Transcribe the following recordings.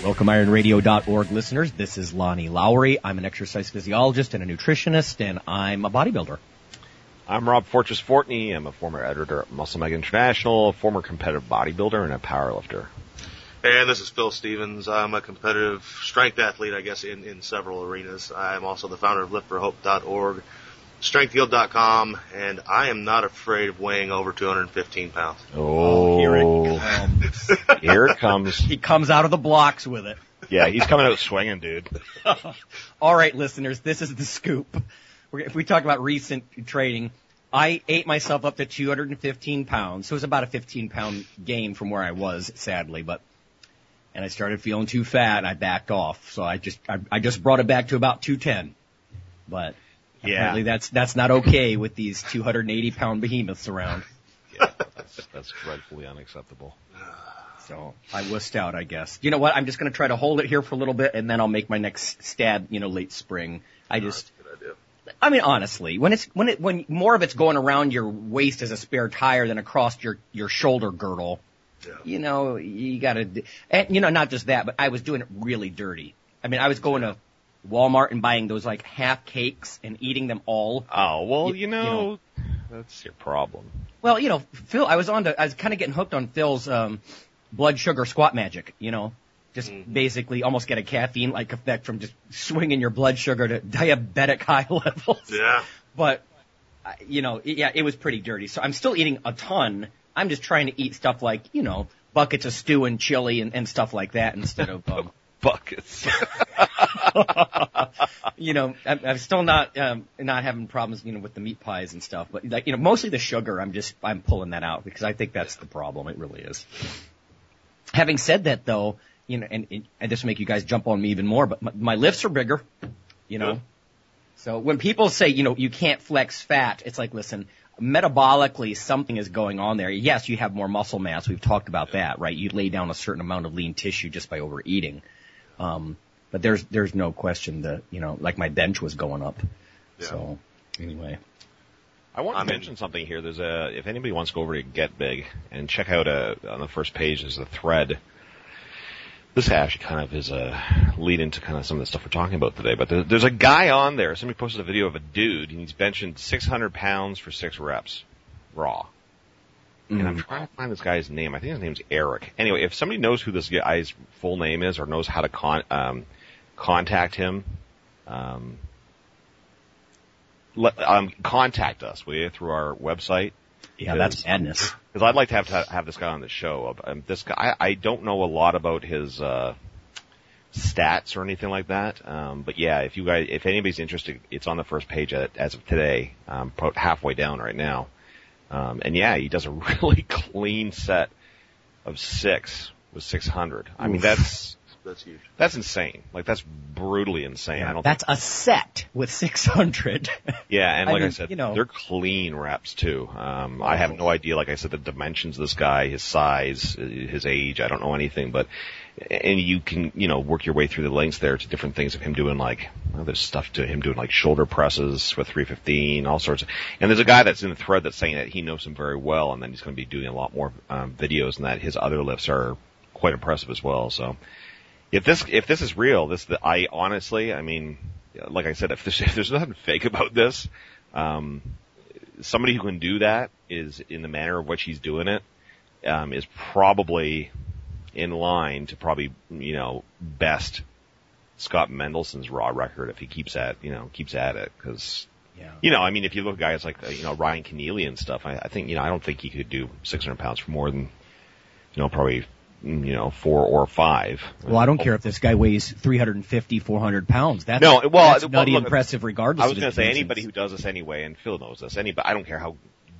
Welcome, ironradio.org listeners. This is Lonnie Lowery. I'm an exercise physiologist and a nutritionist, and I'm a bodybuilder. I'm Rob Fortress Fortney. I'm a former editor at Muscle Mag International, a former competitive bodybuilder, and a powerlifter. And this is Phil Stevens. I'm a competitive strength athlete, I guess, in, in several arenas. I'm also the founder of liftforhope.org, strengthfield.com, and I am not afraid of weighing over 215 pounds. Oh, here it comes. here it comes. He comes out of the blocks with it. Yeah, he's coming out swinging, dude. All right, listeners, this is the scoop. If we talk about recent trading, I ate myself up to 215 pounds. So it was about a 15 pound gain from where I was, sadly, but, and I started feeling too fat and I backed off. So I just, I, I just brought it back to about 210. But Yeah. apparently that's, that's not okay with these 280 pound behemoths around. Yeah, that's, that's dreadfully unacceptable. So I wussed out, I guess. You know what? I'm just going to try to hold it here for a little bit, and then I'll make my next stab. You know, late spring. I just, Good idea. I mean, honestly, when it's when it when more of it's going around your waist as a spare tire than across your your shoulder girdle, Yeah. you know, you got to, and you know, not just that, but I was doing it really dirty. I mean, I was going to Walmart and buying those like half cakes and eating them all. Oh, well, You- you you know, know. that's your problem. Well, you know, Phil, I was on to, I was kind of getting hooked on Phil's um, blood sugar squat magic. You know, just basically almost get a caffeine like effect from just swinging your blood sugar to diabetic high levels. Yeah. But you know, yeah, it was pretty dirty. So I'm still eating a ton. I'm just trying to eat stuff like you know buckets of stew and chili and, and stuff like that instead of um, Buckets. you know, I'm, I'm still not um, not having problems, you know, with the meat pies and stuff. But like, you know, mostly the sugar, I'm just I'm pulling that out because I think that's the problem. It really is. Having said that, though, you know, and, and, this will make you guys jump on me even more, but my, my lifts are bigger, you know. Good. So when people say, you know, you can't flex fat, it's like, listen, metabolically something is going on there. Yes, you have more muscle mass. We've talked about that, right? You lay down a certain amount of lean tissue just by overeating. Um, but there's there's no question that you know, like my bench was going up. Yeah. So anyway, I want to I mean- mention something here. There's a, if anybody wants to go over to Get Big and check out a, on the first page, is a thread. This actually kind of is a lead into kind of some of the stuff we're talking about today, but there, there's a guy on there. Somebody posted a video of a dude and he's benching 600 pounds for six reps raw. And I'm trying to find this guy's name. I think his name's Eric. Anyway, if somebody knows who this guy's full name is or knows how to con- um, contact him, um, let, um, contact us, will you, through our website? yeah, that's madness. Because I'd like to have to have this guy on the show. Um, this guy, I, I don't know a lot about his uh, stats or anything like that. Um, but yeah, if you guys, if anybody's interested, it's on the first page at, as of today, um, halfway down right now. Um, and yeah, he does a really clean set of six with 600. I mean, that's That's huge. that's insane. Like that's brutally insane. I don't. That's a set with 600. Yeah, and like I mean, said, you know- they're clean reps too. Um, I have no idea, like I said, the dimensions of this guy, his size, his age. I don't know anything, but and you can, you know, work your way through the links there to different things of him doing like, well, there's stuff to him doing like shoulder presses with 315, all sorts of. And there's a guy that's in the thread that's saying that he knows him very well, and then he's going to be doing a lot more um, videos, and that his other lifts are quite impressive as well. So if this if this is real, this the I honestly, I mean, like I said, if there's if there's nothing fake about this, um, somebody who can do that is in the manner of which he's doing it um, is probably in line to probably you know best Scott Mendelson's raw record if he keeps at you know keeps at it because yeah. you know I mean if you look at guys like you know Ryan Kennelly and stuff I, I think you know I don't think he could do 600 pounds for more than you know probably mm, you know four or five. Well, I don't care if this guy weighs 350, 400 pounds. That's, No, well, that's well, nutty look, impressive regardless I was going to say anybody who does this anyway, and Phil knows this. Anybody, I don't care how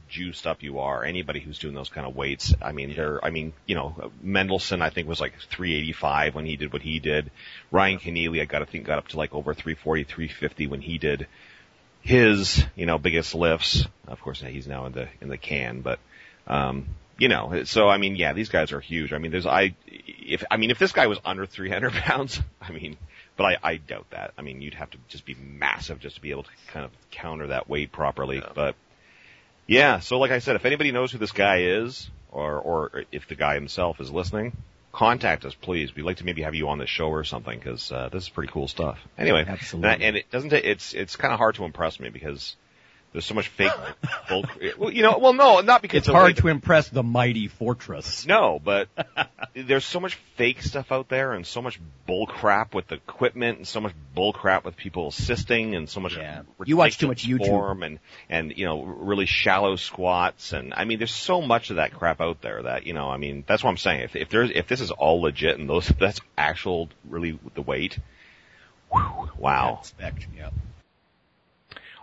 juiced up you are, anybody who's doing those kind of weights, I mean, they're, I mean, you know, Mendelson, I think was like 385 when he did what he did. Ryan Kennelly, I got to think got up to like over 340, 350 when he did his, you know, biggest lifts. Of course, he's now in the, in the can, but, um, you know, so I mean, yeah, these guys are huge. I mean, there's, I, if, I mean, if this guy was under 300 pounds, I mean, but I, I doubt that. I mean, you'd have to just be massive just to be able to kind of counter that weight properly. Yeah. But yeah, so like I said, if anybody knows who this guy is, or or if the guy himself is listening, contact us, please. We'd like to maybe have you on the show or something because uh, this is pretty cool stuff. Anyway, absolutely, and, and it doesn't. It's it's kind of hard to impress me because there's so much fake bull. Well, you know, well, no, not because it's hard to impress the mighty fortress. No, but there's so much fake stuff out there, and so much bull crap with equipment, and so much bull crap with people assisting, and so much. Yeah. You watch too much YouTube. and and you know really shallow squats, and I mean, there's so much of that crap out there that you know, I mean, that's what I'm saying. If if there's if this is all legit and those that's actual really the weight. Whew, wow. Expect, yeah.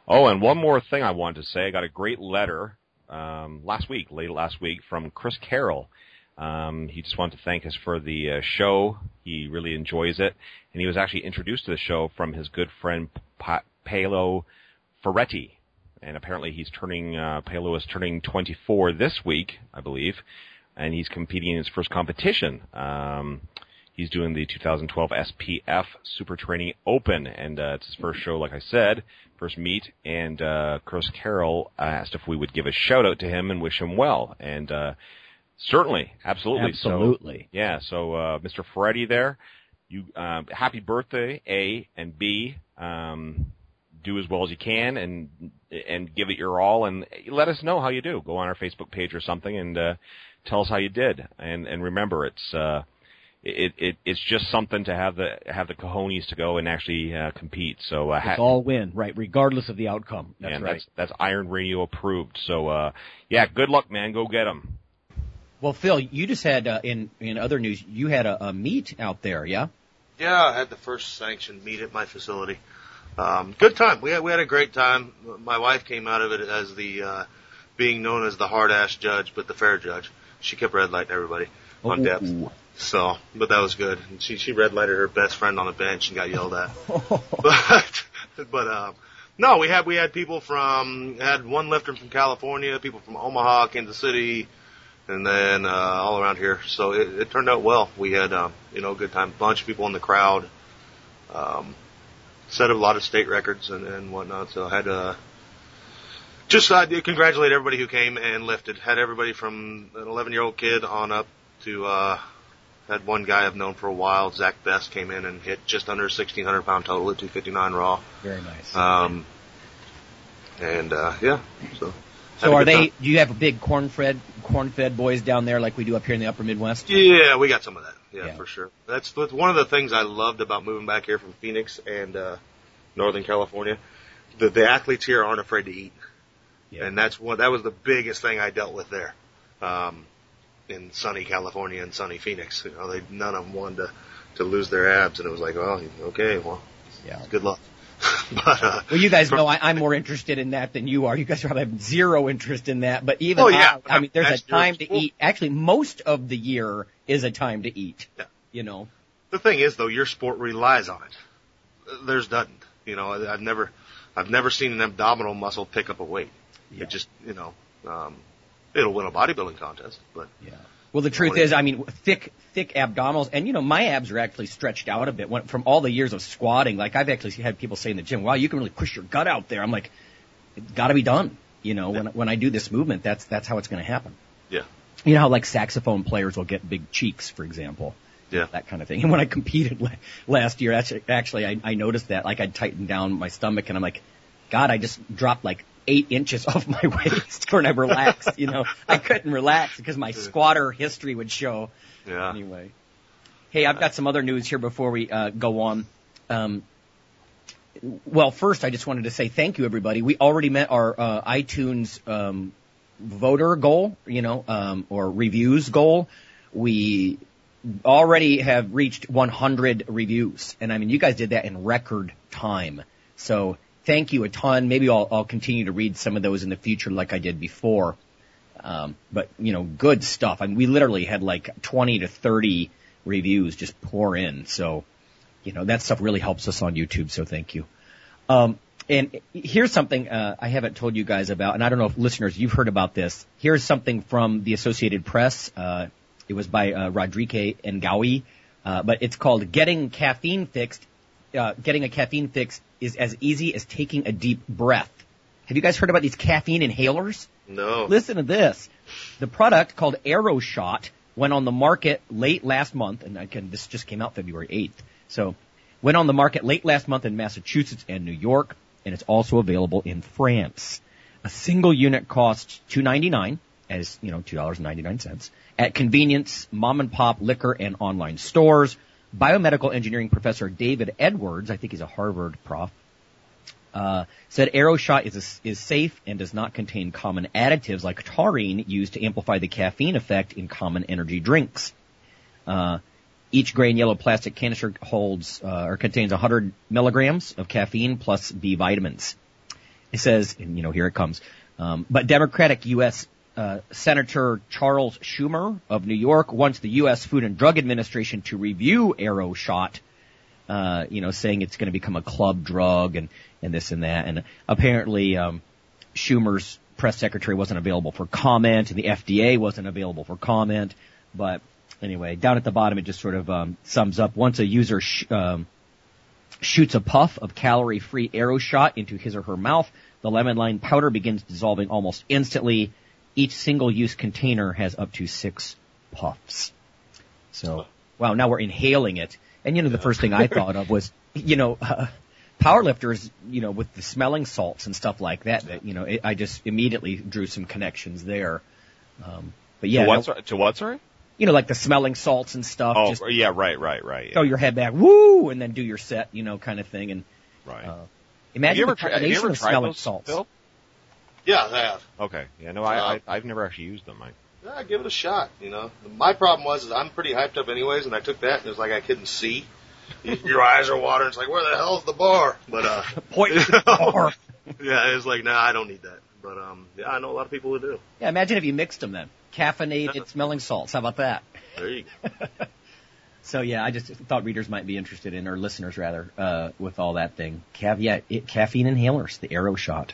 Oh, and one more thing I wanted to say. I got a great letter um, last week, late last week, from Chris Carroll. Um, he just wanted to thank us for the uh, show. He really enjoys it, and he was actually introduced to the show from his good friend pa- Paolo Ferretti. And apparently, he's turning uh, Paolo is turning 24 this week, I believe, and he's competing in his first competition. Um, he's doing the 2012 SPF Super Training Open, and uh, it's his first show, like I said first meet, and uh, Chris Carroll asked if we would give a shout out to him and wish him well, and uh, certainly, absolutely, absolutely, so, yeah. So, uh, Mr. Ferretti, there, you um, happy birthday, A and B. Um, do as well as you can and and give it your all and let us know how you do. Go on our Facebook page or something and uh, tell us how you did. And and remember, it's uh, it, it it's just something to have the have the cojones to go and actually uh, compete. So uh, it's all win, right? Regardless of the outcome. That's and right. That's, that's Iron Radio approved. So uh, yeah, good luck, man. Go get them. Well, Phil, you just had uh, in in other news, you had a, a meet out there, yeah? Yeah, I had the first sanctioned meet at my facility. Um, good time. We had we had a great time. My wife came out of it as the uh, being known as the hard ass judge, but the fair judge. She kept red lighting everybody on depth. So, but that was good. And she she red lighted her best friend on the bench and got yelled at. but but um, no, we had we had people from had one lifter from California, people from Omaha, Kansas City, and then uh, all around here. So it, it turned out well. We had um, you know a good time, bunch of people in the crowd. Um, set a lot of state records and, and whatnot. So I had uh, just uh, congratulate everybody who came and lifted. Had everybody from an 11 year old kid on up to uh, had one guy I've known for a while, Zach Best, came in and hit just under 1,600 pound total at 259 raw. Very nice. Um, and uh, yeah, so. So are they? Time. Do you have a big corn fed corn fed boys down there like we do up here in the Upper Midwest? Yeah, we got some of that. Yeah, yeah. for sure. That's, that's one of the things I loved about moving back here from Phoenix and uh, Northern California. The the athletes here aren't afraid to eat, yeah. and that's what that was the biggest thing I dealt with there. Um, in sunny California and sunny Phoenix. You know, they none of them wanted to to lose their abs, and it was like, well, okay, well, yeah, good luck. but, uh, well, you guys know I, I'm more interested in that than you are. You guys probably have zero interest in that. But even oh, yeah, I, I mean, there's a time to eat. Actually, most of the year is a time to eat. Yeah. You know. The thing is, though, your sport relies on it. There's nothing. You know, I've never, I've never seen an abdominal muscle pick up a weight. Yeah. It just, you know, um, it'll win a bodybuilding contest, but yeah. Well, the truth is, I mean, thick, thick abdominals, and you know, my abs are actually stretched out a bit when, from all the years of squatting. Like I've actually had people say in the gym, "Wow, you can really push your gut out there." I'm like, "It's got to be done." You know, when when I do this movement, that's that's how it's going to happen. Yeah. You know how like saxophone players will get big cheeks, for example. Yeah. That kind of thing. And when I competed last year, actually, actually I, I noticed that. Like I'd tighten down my stomach, and I'm like, God, I just dropped like eight inches off my waist when I relaxed. you know, I couldn't relax because my squatter history would show. Yeah. Anyway, hey, I've got some other news here before we uh, go on. Um, well, first, I just wanted to say thank you, everybody. We already met our uh, iTunes um, voter goal, you know, um, or reviews goal. We already have reached 100 reviews, and I mean, you guys did that in record time. So thank you a ton. Maybe I'll, I'll continue to read some of those in the future like I did before. Um, but you know, good stuff. I mean, we literally had like 20 to 30 reviews just pour in. So, you know, that stuff really helps us on YouTube. So thank you. Um, and here's something uh, I haven't told you guys about, and I don't know if listeners you've heard about this. Here's something from the Associated Press. Uh, it was by uh, Rodriguez and Gowie, uh, but it's called "Getting Caffeine Fixed." Uh, getting a caffeine fix is as easy as taking a deep breath. Have you guys heard about these caffeine inhalers? No. Listen to this. The product called AeroShot went on the market late last month, and again, this just came out February 8th. So, went on the market late last month in Massachusetts and New York, and it's also available in France. A single unit costs $2.99, as, you know, $2.99, at convenience, mom and pop liquor and online stores. Biomedical engineering professor David Edwards, I think he's a Harvard prof, uh, said AeroShot is, a, is safe and does not contain common additives like taurine used to amplify the caffeine effect in common energy drinks. Uh, each and yellow plastic canister holds uh, or contains 100 milligrams of caffeine plus B vitamins. It says, and you know, here it comes. Um, but Democratic U.S. Uh, Senator Charles Schumer of New York wants the U.S. Food and Drug Administration to review AeroShot, uh, you know, saying it's going to become a club drug and, and this and that. And apparently, um, Schumer's press secretary wasn't available for comment and the FDA wasn't available for comment. But anyway, down at the bottom, it just sort of um, sums up. Once a user sh- um, shoots a puff of calorie-free AeroShot into his or her mouth, the lemon lime powder begins dissolving almost instantly each single-use container has up to six puffs. So, wow, now we're inhaling it. And you know, the first thing I thought of was, you know, uh, powerlifters, you know, with the smelling salts and stuff like that, that, you know, it, I just immediately drew some connections there. Um, but yeah. to what? sorry- To what? Sorry. you know, like the smelling salts and stuff. Oh, just yeah, right, right, right. throw your head back, woo, and then do your set, you know, kind of thing. And right. uh, have imagine you ever, the have you combination ever of smelling those, salts. Phil? Yeah, I have. Okay. Yeah, no, I, I, I've never actually used them. I, Yeah, give it a shot. You know, my problem was is I'm pretty hyped up anyways, and I took that and it was like I couldn't see. Your eyes are watering. It's like where the hell's the bar? But uh, Point to the bar. yeah, it was like nah, I don't need that. But um, yeah, I know a lot of people who do. Yeah, imagine if you mixed them then. Caffeinated smelling salts. How about that? There you go. So yeah, I just thought readers might be interested in, or listeners rather, uh, with all that thing. Caveat, it, caffeine inhalers, the AeroShot.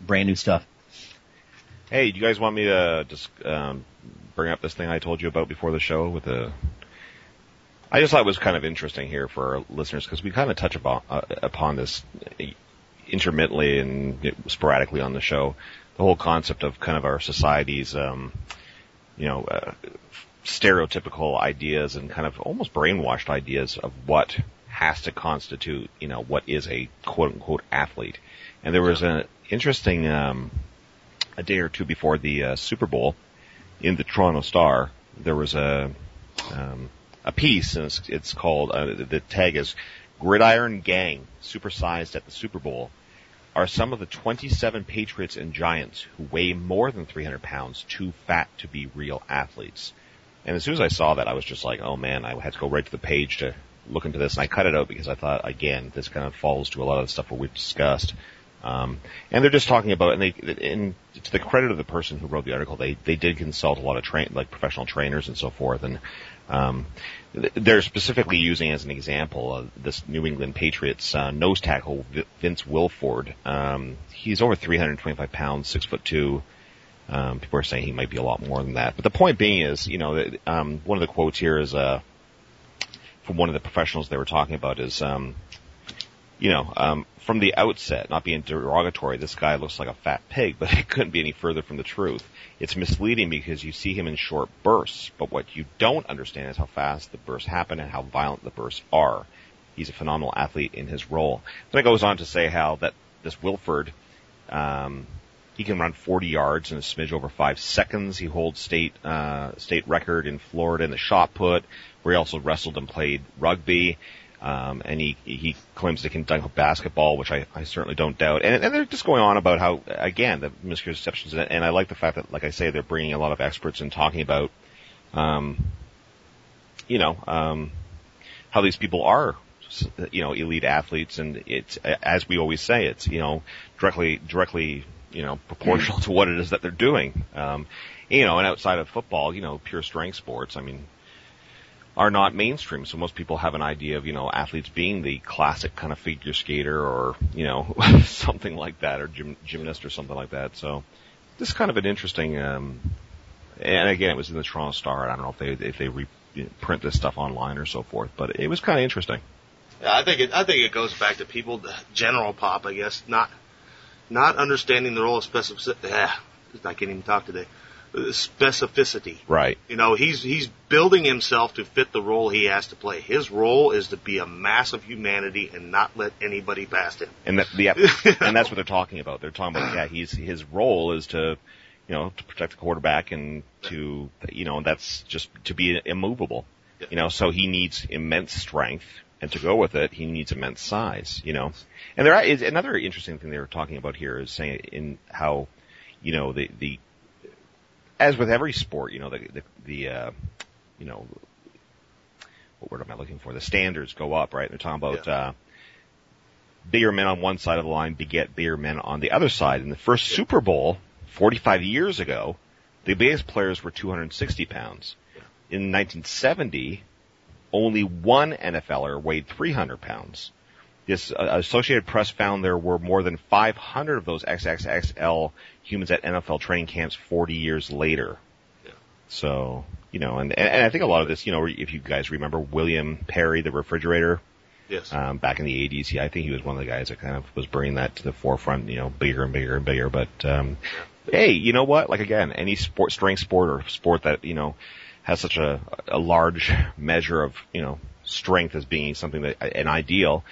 Brand new stuff. hey, do you guys want me to just um, bring up this thing I told you about before the show with the? I just thought it was kind of interesting here for our listeners because we kind of touch upon, uh, upon this intermittently and sporadically on the show. The whole concept of kind of our society's, um, you know, uh, stereotypical ideas and kind of almost brainwashed ideas of what has to constitute, you know, what is a quote unquote athlete. And there was an interesting, um, a day or two before the uh, Super Bowl in the Toronto Star, there was a, um, a piece and it's, it's called, uh, the- tag is Gridiron Gang Supersized at the Super Bowl are some of the 27 Patriots and Giants who weigh more than 300 pounds too fat to be real athletes. And as soon as I saw that, I was just like, oh man, I had to go right to the page to look into this. And I cut it out because I thought, again, this kind of falls to a lot of the stuff we've discussed. Um, and they're just talking about, and they, and to the credit of the person who wrote the article, they, they did consult a lot of train, like professional trainers and so forth. And, um, they're specifically using as an example uh, this New England Patriots uh, nose tackle Vince Wilfork. Um, he's over 325 pounds, six foot two. Um, people are saying he might be a lot more than that. But the point being is, you know, um, one of the quotes here is uh, from one of the professionals they were talking about is, um, you know, um, from the outset, not being derogatory, this guy looks like a fat pig, but it couldn't be any further from the truth. It's misleading because you see him in short bursts, but what you don't understand is how fast the bursts happen and how violent the bursts are. He's a phenomenal athlete in his role. Then it goes on to say how that this Wilfork, um, he can run 40 yards in a smidge over five seconds. He holds state uh, state record in Florida in the shot put, where he also wrestled and played rugby. Um, and he he claims they can dunk a basketball, which I, I certainly don't doubt. And, and they're just going on about how again the misconceptions. And I like the fact that, like I say, they're bringing a lot of experts and talking about, um, you know, um, how these people are you know, elite athletes, and it's as we always say, it's you know directly directly you know proportional to what it is that they're doing. Um, you know, and outside of football, you know, pure strength sports, I mean, are not mainstream. So most people have an idea of you know athletes being the classic kind of figure skater or you know something like that, or gym, gymnast or something like that. So this is kind of an interesting. Um, and again, it was in the Toronto Star. I don't know if they if they reprint this stuff online or so forth, but it was kind of interesting. Yeah, I think it. I think it goes back to people, the general pop, I guess, not not understanding the role of specificity. Yeah, I can't even talk today. Specificity. Right. You know, he's he's building himself to fit the role he has to play. His role is to be a mass of humanity and not let anybody past him. And that, the, and that's what they're talking about. They're talking about yeah, he's his role is to you know, to protect the quarterback and to, you know, that's just to be immovable. You know, so he needs immense strength and to go with it, he needs immense size, you know. And there is another interesting thing they were talking about here is saying in how, you know, the, the, as with every sport, you know, the, the, the uh, you know, what word am I looking for? The standards go up, right? They're talking about, yeah. uh, bigger men on one side of the line beget bigger men on the other side. In the first yeah. Super Bowl, 45 years ago, the biggest players were 260 pounds. In 1970, only one NFLer weighed 300 pounds. This uh, Associated Press found there were more than 500 of those XXXL humans at NFL training camps 40 years later. Yeah. So, you know, and, and I think a lot of this, you know, if you guys remember William Perry, the refrigerator, Yes. Um, back in the 80s, yeah, I think he was one of the guys that kind of was bringing that to the forefront, you know, bigger and bigger and bigger. But, um, hey, you know what? Like again, any sport, strength sport or sport that, you know, has such a, a large measure of, you know, strength as being something that, an ideal,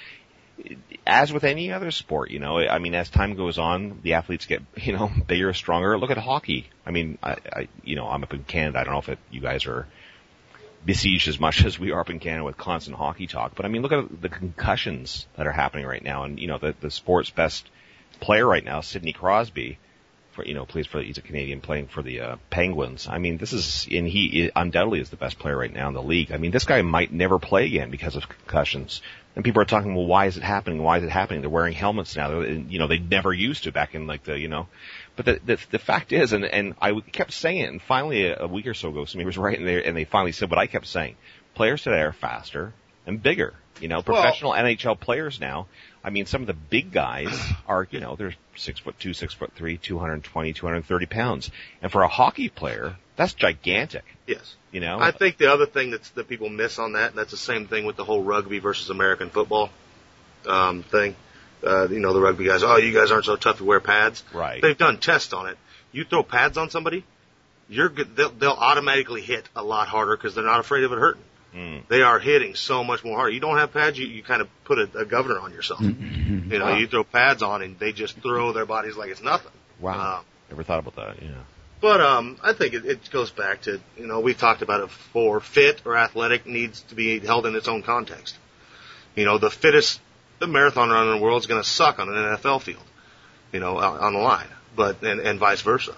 as with any other sport, you know, I mean, as time goes on, the athletes get, you know, bigger, stronger. Look at hockey. I mean, I, I you know, I'm up in Canada. I don't know if it, you guys are besieged as much as we are up in Canada with constant hockey talk, but I mean, look at the concussions that are happening right now. And, you know, the, the sport's best player right now, Sidney Crosby, for, you know, plays for, he's a Canadian playing for the, uh, Penguins. I mean, this is, and he undoubtedly is the best player right now in the league. I mean, this guy might never play again because of concussions. And people are talking, well, why is it happening? Why is it happening? They're wearing helmets now. They're, you know, they never used to back in like the, you know, but the, the, the fact is, and, and I kept saying it, and finally a, a week or so ago, somebody was right in there, and they finally said what I kept saying. Players today are faster and bigger. You know, professional well, NHL players now I mean, some of the big guys are, you know, they're six foot two, six foot three, 220, 230 pounds. And for a hockey player, that's gigantic. Yes. You know? I think the other thing that's, that people miss on that, and that's the same thing with the whole rugby versus American football, um, thing. Uh, you know, the rugby guys, oh, you guys aren't so tough to wear pads. Right. They've done tests on it. You throw pads on somebody, you're they'll, they'll automatically hit a lot harder because they're not afraid of it hurting. Mm. They are hitting so much more hard. You don't have pads, you, you kind of put a, a governor on yourself. Mm-hmm. You know, wow. you throw pads on and they just throw their bodies like it's nothing. Wow. Uh, Never thought about that, yeah. But um, I think it, it goes back to you know we've talked about it before. Fit or athletic needs to be held in its own context. You know, the fittest the marathon runner in the world is going to suck on an NFL field. You know, on the line, but and, and vice versa.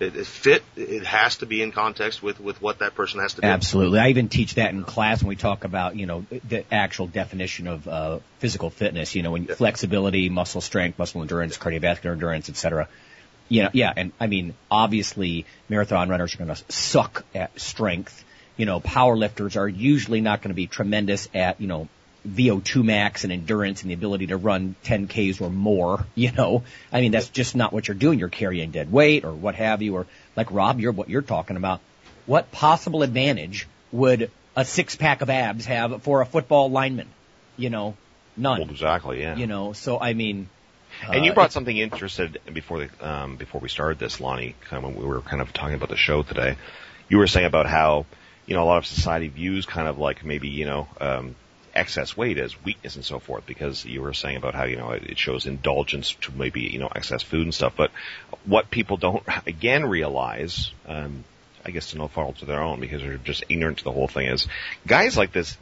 It, it fit. It has to be in context with with what that person has to do. Absolutely. I even teach that in class when we talk about you know the actual definition of uh, physical fitness. You know, when yeah. flexibility, muscle strength, muscle endurance, cardiovascular endurance, etc. You know, yeah, and I mean, obviously, marathon runners are going to suck at strength. You know, power lifters are usually not going to be tremendous at you know VO2 max and endurance and the ability to run 10Ks or more, you know. I mean, that's just not what you're doing. You're carrying dead weight or what have you, or like Rob, you're what you're talking about. What possible advantage would a six pack of abs have for a football lineman? You know, none. Well, exactly, yeah. You know, so I mean, and you uh, brought something interested before the, um, before we started this, Lonnie. Kind of when we were kind of talking about the show today, you were saying about how you know a lot of society views kind of like maybe you know um, excess weight as weakness and so forth because you were saying about how, you know, it shows indulgence to maybe, you know, excess food and stuff. But what people don't again realize, um, I guess to no fault of their own because they're just ignorant to the whole thing is guys like this,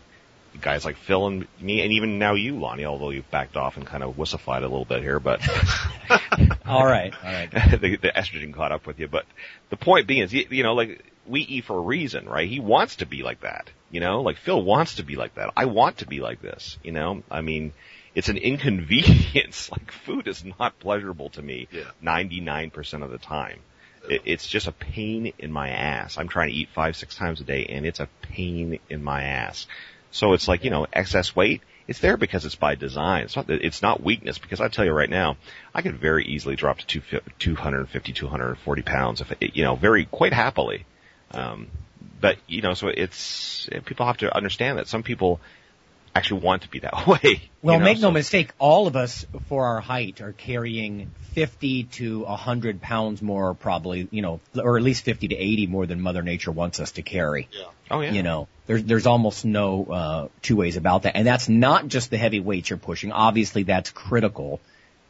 guys like Phil and me and even now you, Lonnie, although you've backed off and kind of wussified a little bit here, but. all right, all right. the, the estrogen caught up with you, but the point being is, you, you know, like, we eat for a reason, right? He wants to be like that You know, like Phil wants to be like that. I want to be like this. You know, I mean, it's an inconvenience. like food is not pleasurable to me Yeah. 99% of the time. It, it's just a pain in my ass. I'm trying to eat five, six times a day and it's a pain in my ass. So it's like, you know, excess weight, it's there because it's by design. It's not, it's not weakness because I tell you right now, I could very easily drop to two, 250, 240 pounds if, it, you know, very, quite happily. Um, but, you know, so it's, people have to understand that some people actually want to be that way. Well, you know, make no mistake, all of us for our height are carrying 50 to a 100 pounds more probably, you know, or at least 50 to 80 more than Mother Nature wants us to carry. Yeah. Oh yeah. You know, there's, there's almost no, uh, two ways about that. And that's not just the heavy weights you're pushing. Obviously that's critical,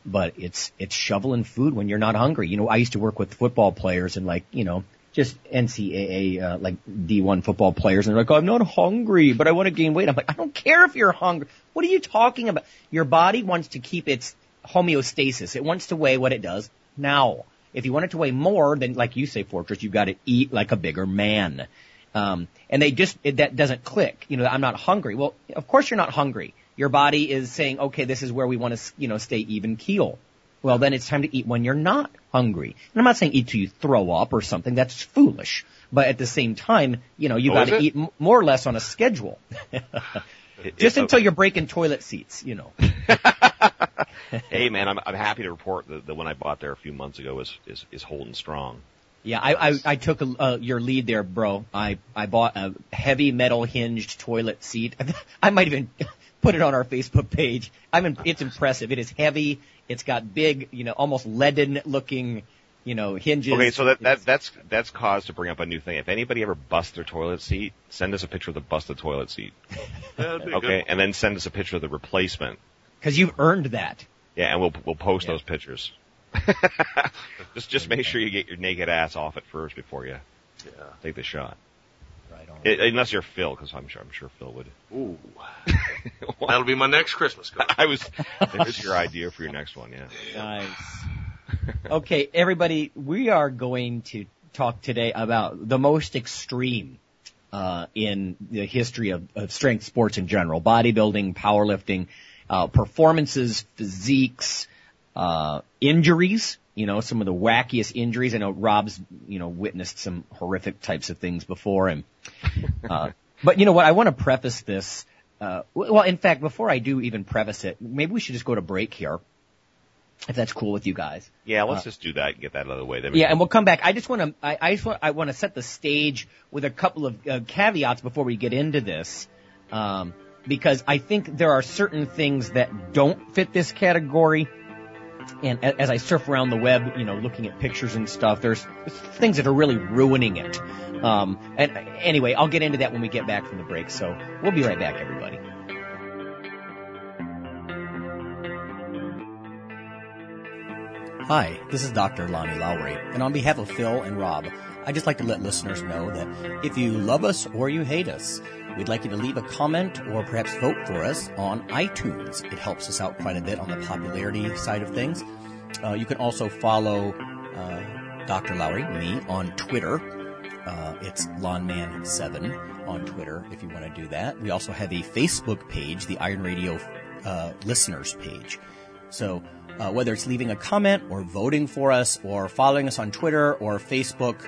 but it's, it's shoveling food when you're not hungry. You know, I used to work with football players and like, you know, just NCAA, uh, like D1 football players and they're like, oh, I'm not hungry, but I want to gain weight. I'm like, I don't care if you're hungry. What are you talking about? Your body wants to keep its homeostasis. It wants to weigh what it does now. If you want it to weigh more, then like you say, Fortress, you've got to eat like a bigger man. Um, and they just, it, that doesn't click. You know, I'm not hungry. Well, of course you're not hungry. Your body is saying, okay, this is where we want to, you know, stay even keel. Well, then it's time to eat when you're not hungry. And I'm not saying eat till you throw up or something. That's foolish. But at the same time, you know, you Oh, got to eat m- more or less on a schedule. Just until you're breaking toilet seats, you know. Hey man, I'm I'm happy to report that the one I bought there a few months ago is is, is holding strong. Yeah, I, I, I took a, uh, your lead there, bro. I, I bought a heavy metal hinged toilet seat. I might even put it on our Facebook page. I'm in, it's impressive. It is heavy. It's got big, you know, almost leaden looking, you know, hinges. Okay, so that, that that's that's cause to bring up a new thing. If anybody ever busts their toilet seat, send us a picture of the busted toilet seat. Yeah, that'd be a Okay, and then send us a picture of the replacement. Cause you've earned that. Yeah, and we'll we'll post Yeah. those pictures. just just make sure you get your naked ass off it first before you Yeah. take the shot. Right on. It, unless you're Phil, because I'm sure I'm sure Phil would. Ooh. That'll be my next Christmas card. I was. There's your idea for your next one. Yeah. Nice. okay, everybody, we are going to talk today about the most extreme uh, in the history of, of strength sports in general, bodybuilding, powerlifting, uh, performances, physiques, uh, injuries. You know, some of the wackiest injuries. I know Rob's, you know, witnessed some horrific types of things before, and uh, but you know what? I want to preface this. Uh, well, in fact, before I do even preface it, maybe we should just go to break here if that's cool with you guys. Yeah. Uh, Let's just do that and get that out of the way. Yeah, and we'll come back. I just want to, I, I just want, I want to set the stage with a couple of uh, caveats before we get into this, um, because I think there are certain things that don't fit this category. And as I surf around the web, you know, looking at pictures and stuff, there's things that are really ruining it. Um, and anyway, I'll get into that when we get back from the break. So we'll be right back, everybody. Hi, this is Dr. Lonnie Lowery, and on behalf of Phil and Rob, I'd just like to let listeners know that if you love us or you hate us, we'd like you to leave a comment or perhaps vote for us on iTunes. It helps us out quite a bit on the popularity side of things. Uh, you can also follow uh, Dr. Lowery, me, on Twitter. Uh, it's Lawnman7 on Twitter if you want to do that. We also have a Facebook page, the Iron Radio uh, listeners page. So uh, whether it's leaving a comment or voting for us or following us on Twitter or Facebook,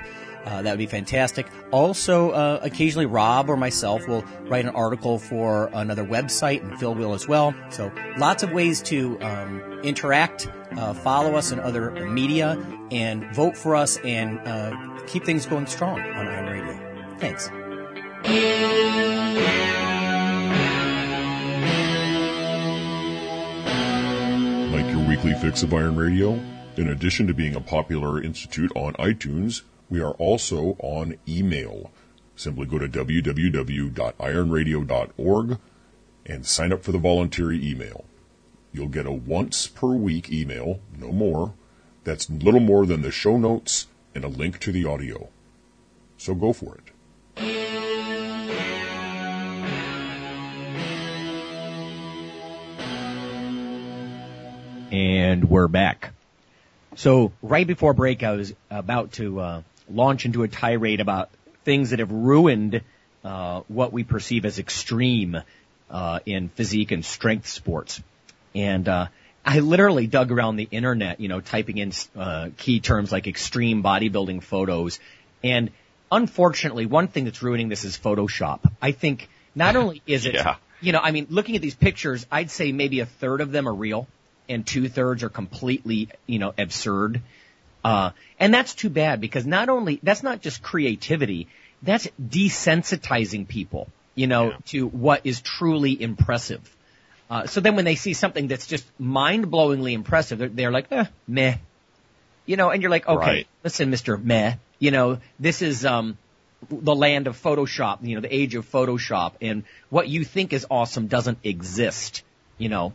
uh, that would be fantastic. Also, uh, occasionally Rob or myself will write an article for another website, and Phil will as well. So lots of ways to um, interact, uh, follow us in other media, and vote for us and uh, keep things going strong on Iron Radio. Thanks. Like your weekly fix of Iron Radio? In addition to being a popular institute on iTunes, we are also on email. Simply go to www.ironradio.org and sign up for the voluntary email. You'll get a once per week email, no more, that's little more than the show notes and a link to the audio. So go for it. And we're back. So right before break, I was about to uh, launch into a tirade about things that have ruined uh, what we perceive as extreme uh, in physique and strength sports. And uh, I literally dug around the internet, you know, typing in uh, key terms like extreme bodybuilding photos. And unfortunately, one thing that's ruining this is Photoshop. I think not only is it, Yeah. you know, I mean, looking at these pictures, I'd say maybe a third of them are real and two thirds are completely, you know, absurd. Uh, and that's too bad because not only, that's not just creativity, that's desensitizing people, you know, Yeah. to what is truly impressive. Uh, so then when they see something that's just mind-blowingly impressive, they're, they're like, eh, meh. You know, and you're like, okay, Right. listen, Mr. Meh, you know, this is, um, the land of Photoshop, you know, the age of Photoshop, and what you think is awesome doesn't exist, you know.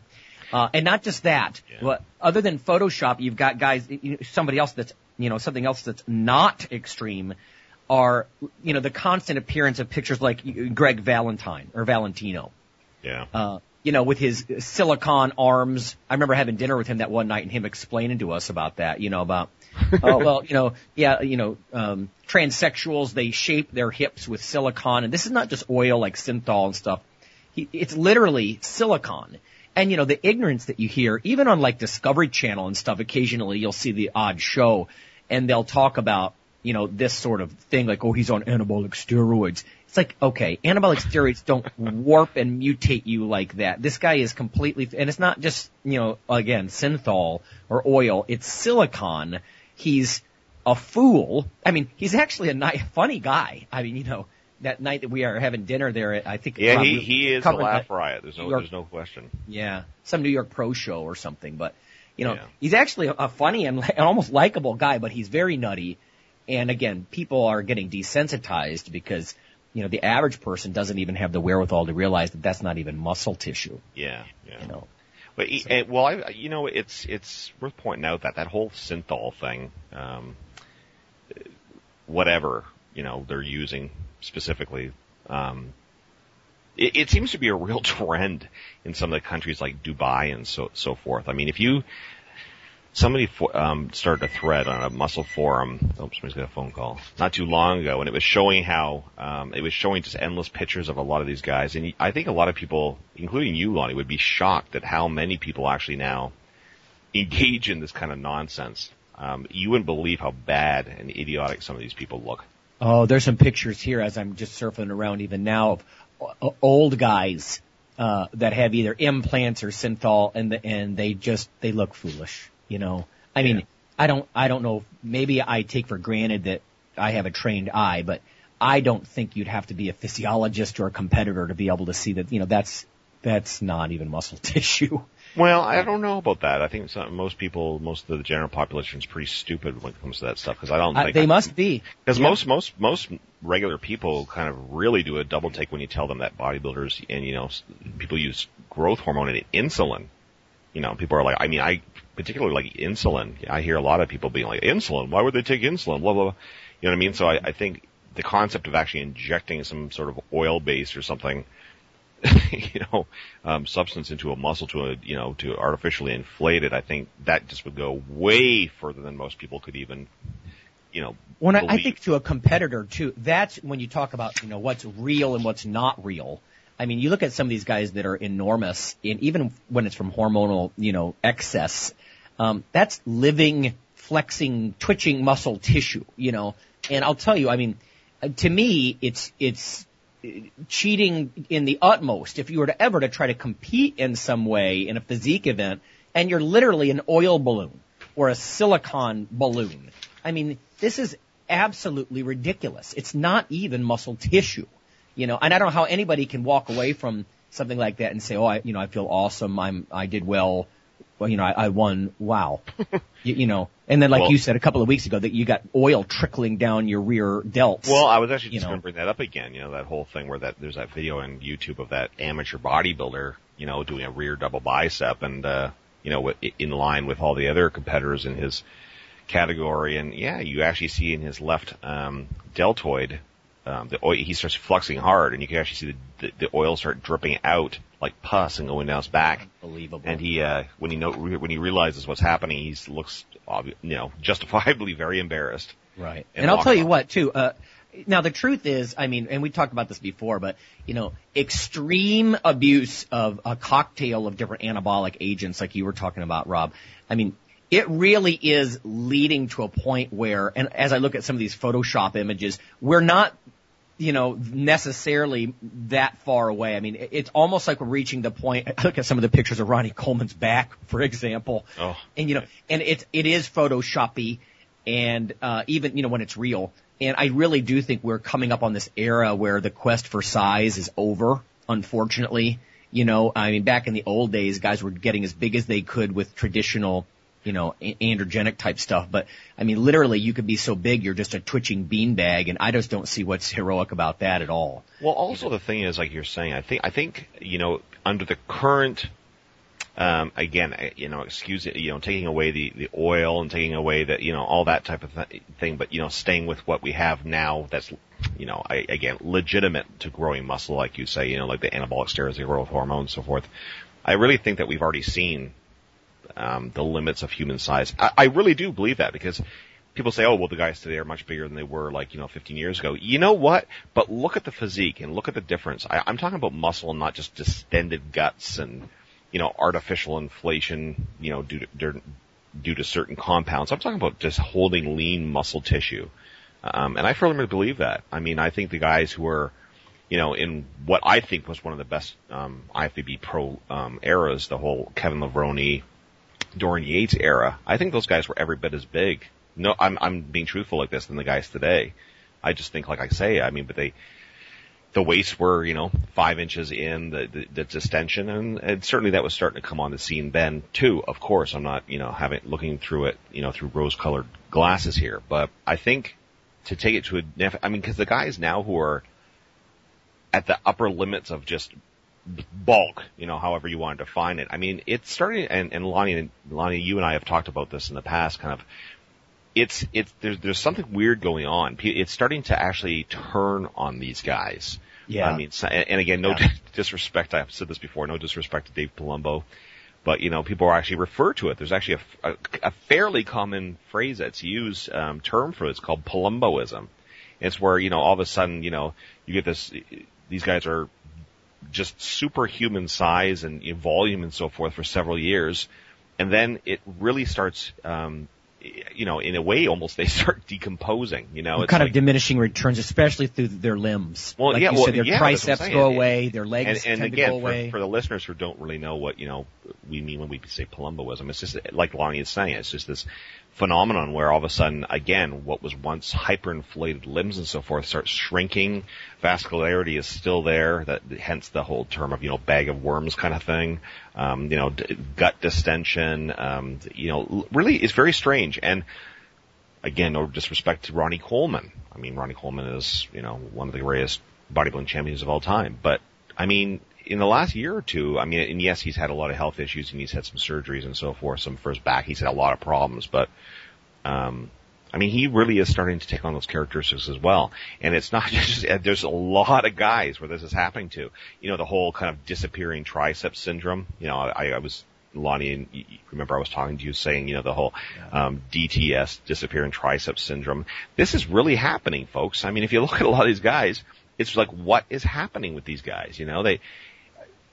Uh, and not just that, Yeah. but other than Photoshop, you've got guys, somebody else that's, you know, something else that's not extreme are, you know, the constant appearance of pictures like Greg Valentine or Valentino Yeah. uh, you know, with his silicon arms. I remember having dinner with him that one night and him explaining to us about that, you know, about, oh, well, you know, yeah, you know, um, transsexuals, they shape their hips with silicon. And this is not just oil like synthol and stuff. He, it's literally silicon. And, you know, the ignorance that you hear, even on like Discovery Channel and stuff, occasionally you'll see the odd show and they'll talk about, you know, this sort of thing like, oh, he's on anabolic steroids. It's like, okay, anabolic steroids don't warp and mutate you like that. This guy is completely, and it's not just, you know, again, synthol or oil, it's silicon. He's a fool. I mean, he's actually a ni- funny guy. I mean, you know, that night that we are having dinner there, I think. Yeah, he, he is a laugh that- riot. There's no, York- there's no question. yeah, some New York Pro show or something. But you know, Yeah. he's actually a, funny and almost likable guy, but he's very nutty. And again, people are getting desensitized because you know the average person doesn't even have the wherewithal to realize that that's not even muscle tissue. Yeah, yeah. You know, But he- and, well, I, you know, it's it's worth pointing out that that whole synthol thing, um, whatever you know they're using specifically, um, it, it seems to be a real trend in some of the countries like Dubai and so so forth. I mean, if you somebody fo- um, started a thread on a muscle forum. Oh, somebody's got a phone call. Not too long ago, and it was showing how um, it was showing just endless pictures of a lot of these guys. And I think a lot of people, including you, Lonnie, would be shocked at how many people actually now engage in this kind of nonsense. Um, you wouldn't believe how bad and idiotic some of these people look. Oh, there's some pictures here as I'm just surfing around even now of old guys uh, that have either implants or synthol, and the, and they just they look foolish. You know, I mean, Yeah. I don't I don't know. Maybe I take for granted that I have a trained eye, but I don't think you'd have to be a physiologist or a competitor to be able to see that. You know, that's that's not even muscle tissue. Well, I don't know about that. I think some, most people, most of the general population is pretty stupid when it comes to that stuff because I don't Uh, think they must be. Because Yeah. most most most regular people kind of really do a double take when you tell them that bodybuilders and you know s- people use growth hormone and insulin. You know, people are like, I mean, I particularly like insulin. I hear a lot of people being like, insulin. Why would they take insulin? Blah blah. blah. You know what I mean? So I, I think the concept of actually injecting some sort of oil base or something, you know, um, substance into a muscle to a, you know to artificially inflate it, I think that just would go way further than most people could even, you know. When I, I think to a competitor too, that's when you talk about you know what's real and what's not real. I mean, you look at some of these guys that are enormous, and even when it's from hormonal, you know, excess, um, that's living, flexing, twitching muscle tissue, you know. And I'll tell you, I mean, to me, it's it's cheating in the utmost. If you were to ever to try to compete in some way in a physique event, and you're literally an oil balloon or a silicon balloon, I mean, this is absolutely ridiculous. It's not even muscle tissue, you know. And I don't know how anybody can walk away from something like that and say, "Oh, I, you know, I feel awesome. I'm, I did well. Well, you know, I, I won. Wow, you, you know." And then, like Well- you said a couple of weeks ago, that you got oil trickling down your rear delts. Well, I was actually you just going to bring that up again. You know, that whole thing where that there's that video on YouTube of that amateur bodybuilder, you know, doing a rear double bicep and, uh, you know, in line with all the other competitors in his category. And yeah, you actually see in his left, um, deltoid, um, the oil, he starts flexing hard and you can actually see the, the, the oil start dripping out like pus and going down his back. unbelievable. And he, uh, when he know, when he realizes what's happening, he looks, obvi- you know, justifiably very embarrassed. Right. and And, I'll tell you what, too. Uh, now the truth is, I mean, and we talked about this before, but you know, extreme abuse of a cocktail of different anabolic agents, like you were talking about, Rob. I mean, it really is leading to a point where, and as I look at some of these Photoshop images, we're not, you know, necessarily that far away. I mean, it's almost like we're reaching the point. Look at some of the pictures of Ronnie Coleman's back, for example. Oh. And you know, and it it is Photoshoppy, and uh, even you know when it's real. And I really do think we're coming up on this era where the quest for size is over, unfortunately. You know, I mean, back in the old days, guys were getting as big as they could with traditional, you know, androgenic type stuff. But I mean, literally, you could be so big you're just a twitching beanbag, and I just don't see what's heroic about that at all. Well, also the thing is, like you're saying, I think I think you know under the current, um, again, you know, excuse it, you know, taking away the the oil and taking away the you know all that type of th- thing, but you know, staying with what we have now, that's you know, I, again, legitimate to growing muscle, like you say, you know, like the anabolic steroids, the growth hormone, and so forth. I really think that we've already seen um, the limits of human size. I, I really do believe that because people say, oh, well, the guys today are much bigger than they were like, you know, 15 years ago. You know what? But look at the physique and look at the difference. I, I'm talking about muscle and not just distended guts and, you know, artificial inflation, you know, due to, due- to certain compounds. I'm talking about just holding lean muscle tissue. Um, and I firmly believe that. I mean, I think the guys who are, you know, in what I think was one of the best um, IFBB pro um, eras, the whole Kevin Levrone, Dorian Yates era, I think those guys were every bit as big. No, I'm I'm being truthful like this than the guys today. I just think, like I say, I mean, but they, the waists were, you know, five inches in, the, the, the distension, and, and certainly that was starting to come on the scene then too. Of course, I'm not, you know, having looking through it, you know, through rose-colored glasses here, but I think to take it to a, I mean, because the guys now who are at the upper limits of just bulk, you know, however you want to define it. I mean, it's starting, and, and Lonnie, Lonnie, you and I have talked about this in the past, kind of, it's, it's, there's, there's something weird going on. It's starting to actually turn on these guys. Yeah. I mean, and, and again, no Yeah. disrespect, I've said this before, no disrespect to Dave Palumbo, but you know, people are actually refer to it. There's actually a, a, a fairly common phrase that's used, um, term for it. It's called Palumboism. It's where, you know, all of a sudden, you know, you get this, these guys are just superhuman size and volume and so forth for several years, and then it really starts, um, you know, in a way, almost they start decomposing. You know, it's kind like, of diminishing returns, especially through their limbs. Well, like yeah, you well, said, their yeah, that's what I'm triceps go away, their legs and, and tend again, to go away. For, for the listeners who don't really know what you know we mean when we say Palumboism, it's just like Lonnie is saying, it's just this phenomenon where all of a sudden, again, what was once hyperinflated limbs and so forth starts shrinking. Vascularity is still there. That hence the whole term of you know bag of worms kind of thing. Um, you know, d- gut distension. Um, you know, really, it's very strange and again, no disrespect to Ronnie Coleman. I mean, Ronnie Coleman is, you know, one of the greatest bodybuilding champions of all time. But, I mean, in the last year or two, I mean, and yes, he's had a lot of health issues and he's had some surgeries and so forth, some for his back. He's had a lot of problems, but, um, I mean, he really is starting to take on those characteristics as well. And it's not just, there's a lot of guys where this is happening to. You know, the whole kind of disappearing tricep syndrome. You know, I, I was, Lonnie, and remember I was talking to you saying, you know, the whole um, DTS, disappearing tricep syndrome. This is really happening, folks. I mean, if you look at a lot of these guys, it's like, what is happening with these guys? You know, they,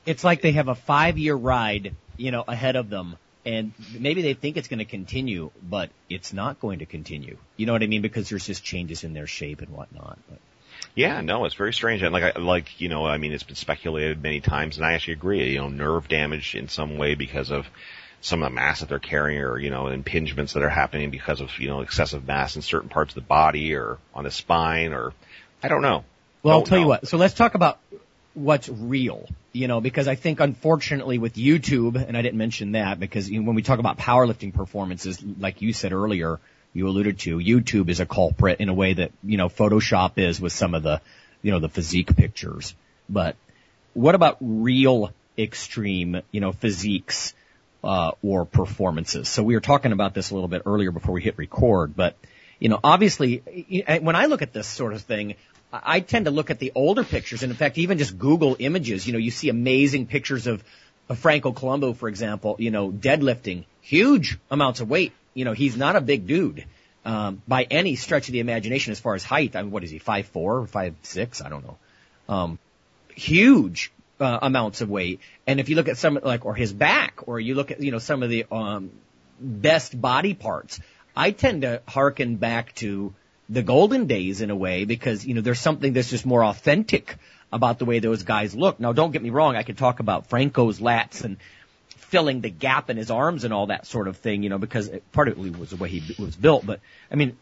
it's like they have a five year ride, you know, ahead of them. And maybe they think it's going to continue, but it's not going to continue. You know what I mean? Because there's just changes in their shape and whatnot. But Yeah, no, it's very strange. And like, I, like, you know, I mean, it's been speculated many times and I actually agree, you know, nerve damage in some way because of some of the mass that they're carrying or, you know, impingements that are happening because of, you know, excessive mass in certain parts of the body or on the spine or, I don't know. Well, I'll Don't tell you what. So let's talk about what's real, you know, because I think unfortunately with YouTube, and I didn't mention that because when we talk about powerlifting performances, like you said earlier, you alluded to, YouTube is a culprit in a way that, you know, Photoshop is with some of the, you know, the physique pictures. But what about real extreme, you know, physiques, uh, or performances? So we were talking about this a little bit earlier before we hit record, but, you know, obviously, when I look at this sort of thing, I tend to look at the older pictures, and in fact, even just Google images, you know, you see amazing pictures of, of Franco Columbu, for example, you know, deadlifting huge amounts of weight. You know, he's not a big dude. um, by any stretch of the imagination as far as height. I mean, what is he, five four, five six? I don't know. Um, huge uh, amounts of weight. And if you look at some like or his back, or you look at you know some of the um, best body parts, I tend to hearken back to the golden days in a way because you know there's something that's just more authentic about the way those guys look. Now, don't get me wrong, I could talk about Franco's lats and filling the gap in his arms and all that sort of thing, you know, because it, part of it was the way he was built. But I mean,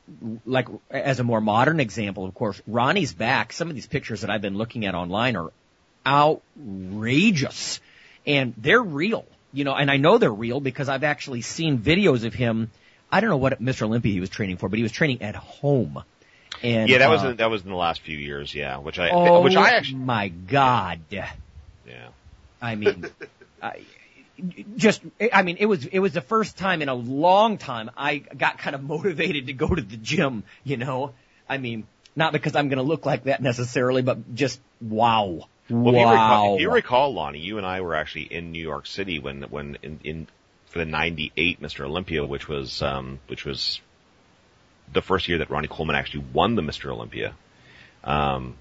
like as a more modern example, of course, Ronnie's back. Some of these pictures that I've been looking at online are outrageous, and they're real, you know. And I know they're real because I've actually seen videos of him. I don't know what Mr. Olympia he was training for, but he was training at home. And, yeah, that uh, was in, that was in the last few years. Yeah, which I Oh which I actually my God! yeah. I mean, I, just I mean, it was it was the first time in a long time I got kind of motivated to go to the gym. You know, I mean, not because I'm going to look like that necessarily, but just wow, Well, if you, wow. recall, if you recall, Lonnie, you and I were actually in New York City when when in, in for the '98 Mr. Olympia, which was um, which was the first year that Ronnie Coleman actually won the Mr. Olympia. Um,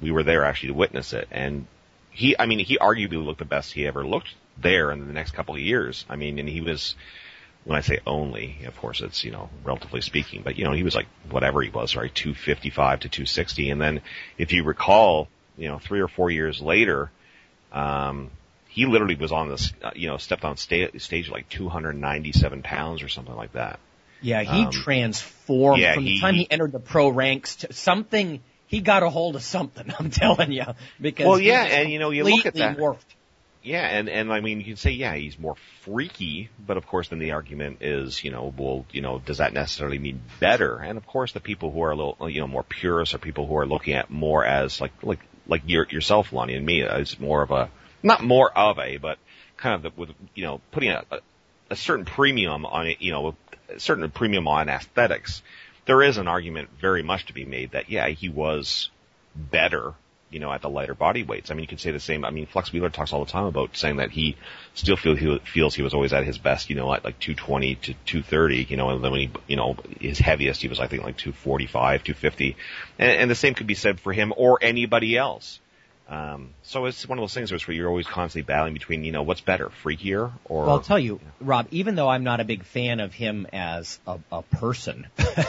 we were there actually to witness it, and he, I mean, he arguably looked the best he ever looked there in the next couple of years. I mean, and he was. When I say only, of course, it's you know relatively speaking, but you know he was like whatever he was, right, 255 to 260, and then if you recall, you know, three or four years later, um, he literally was on this, uh, you know, stepped on sta- stage like 297 pounds or something like that. yeah, he um, transformed yeah, from the he- time he entered the pro ranks to something. He got a hold of something. I'm telling you, because Well, yeah, and, you know, you look at that- morphed. Yeah, and and I mean, you can say, yeah, he's more freaky, but of course, then the argument is, you know, well, you know, does that necessarily mean better? And of course, the people who are a little, you know, more purists are people who are looking at more as like like like your, yourself, Lonnie, and me as more of a not more of a, but kind of the, with you know putting a, a, a certain premium on it, you know, a certain premium on aesthetics. There is an argument very much to be made that yeah, he was better, you know, at the lighter body weights. I mean, you could say the same. I mean, Flex Wheeler talks all the time about saying that he still feel he feels he was always at his best, you know, at like 220 to 230, you know, and then when he, you know, his heaviest, he was I think like 245, 250, and, and the same could be said for him or anybody else. Um, so it's one of those things where you're always constantly battling between, you know, what's better, freakier or. Well, I'll tell you, Rob, even though I'm not a big fan of him as a, a person,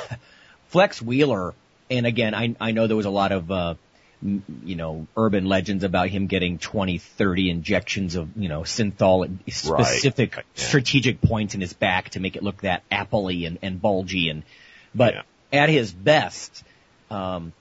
Flex Wheeler, and again, I, I know there was a lot of, uh, you know, urban legends about him getting 20, 30 injections of, you know, synthol at specific Right. Yeah. strategic points in his back to make it look that appley and, and bulgy. And, but Yeah. at his best, um,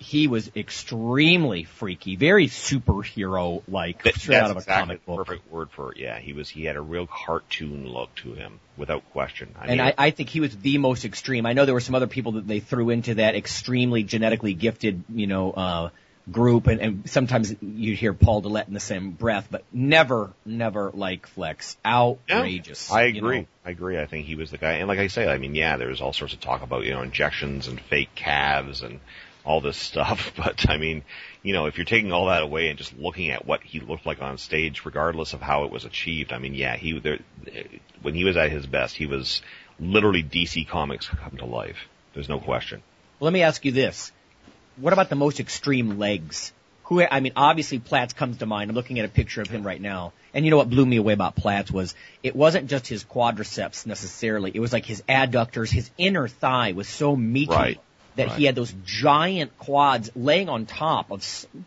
he was extremely freaky, very superhero like, That- straight out of a exactly comic book. perfect word for it. Yeah, he was. He had a real cartoon look to him, without question. I And mean, I, I think he was the most extreme. I know there were some other people that they threw into that extremely genetically gifted, you know, uh, group, and, and sometimes you'd hear Paul Dillett in the same breath, but never, never like Flex. Outrageous. I you agree. know. I agree. I think he was the guy. And like I say, I mean, yeah, there's all sorts of talk about, you know, injections and fake calves and all this stuff. But I mean, you know, if you're taking all that away and just looking at what he looked like on stage, regardless of how it was achieved, I mean, yeah, he, there, when he was at his best, he was literally DC Comics come to life. There's no question. Let me ask you this. What about the most extreme legs? Who, I mean, obviously Platz comes to mind. I'm looking at a picture of him right now. And you know what blew me away about Platz was it wasn't just his quadriceps necessarily. It was like his adductors, his inner thigh was so meaty Right. That he had those giant quads laying on top of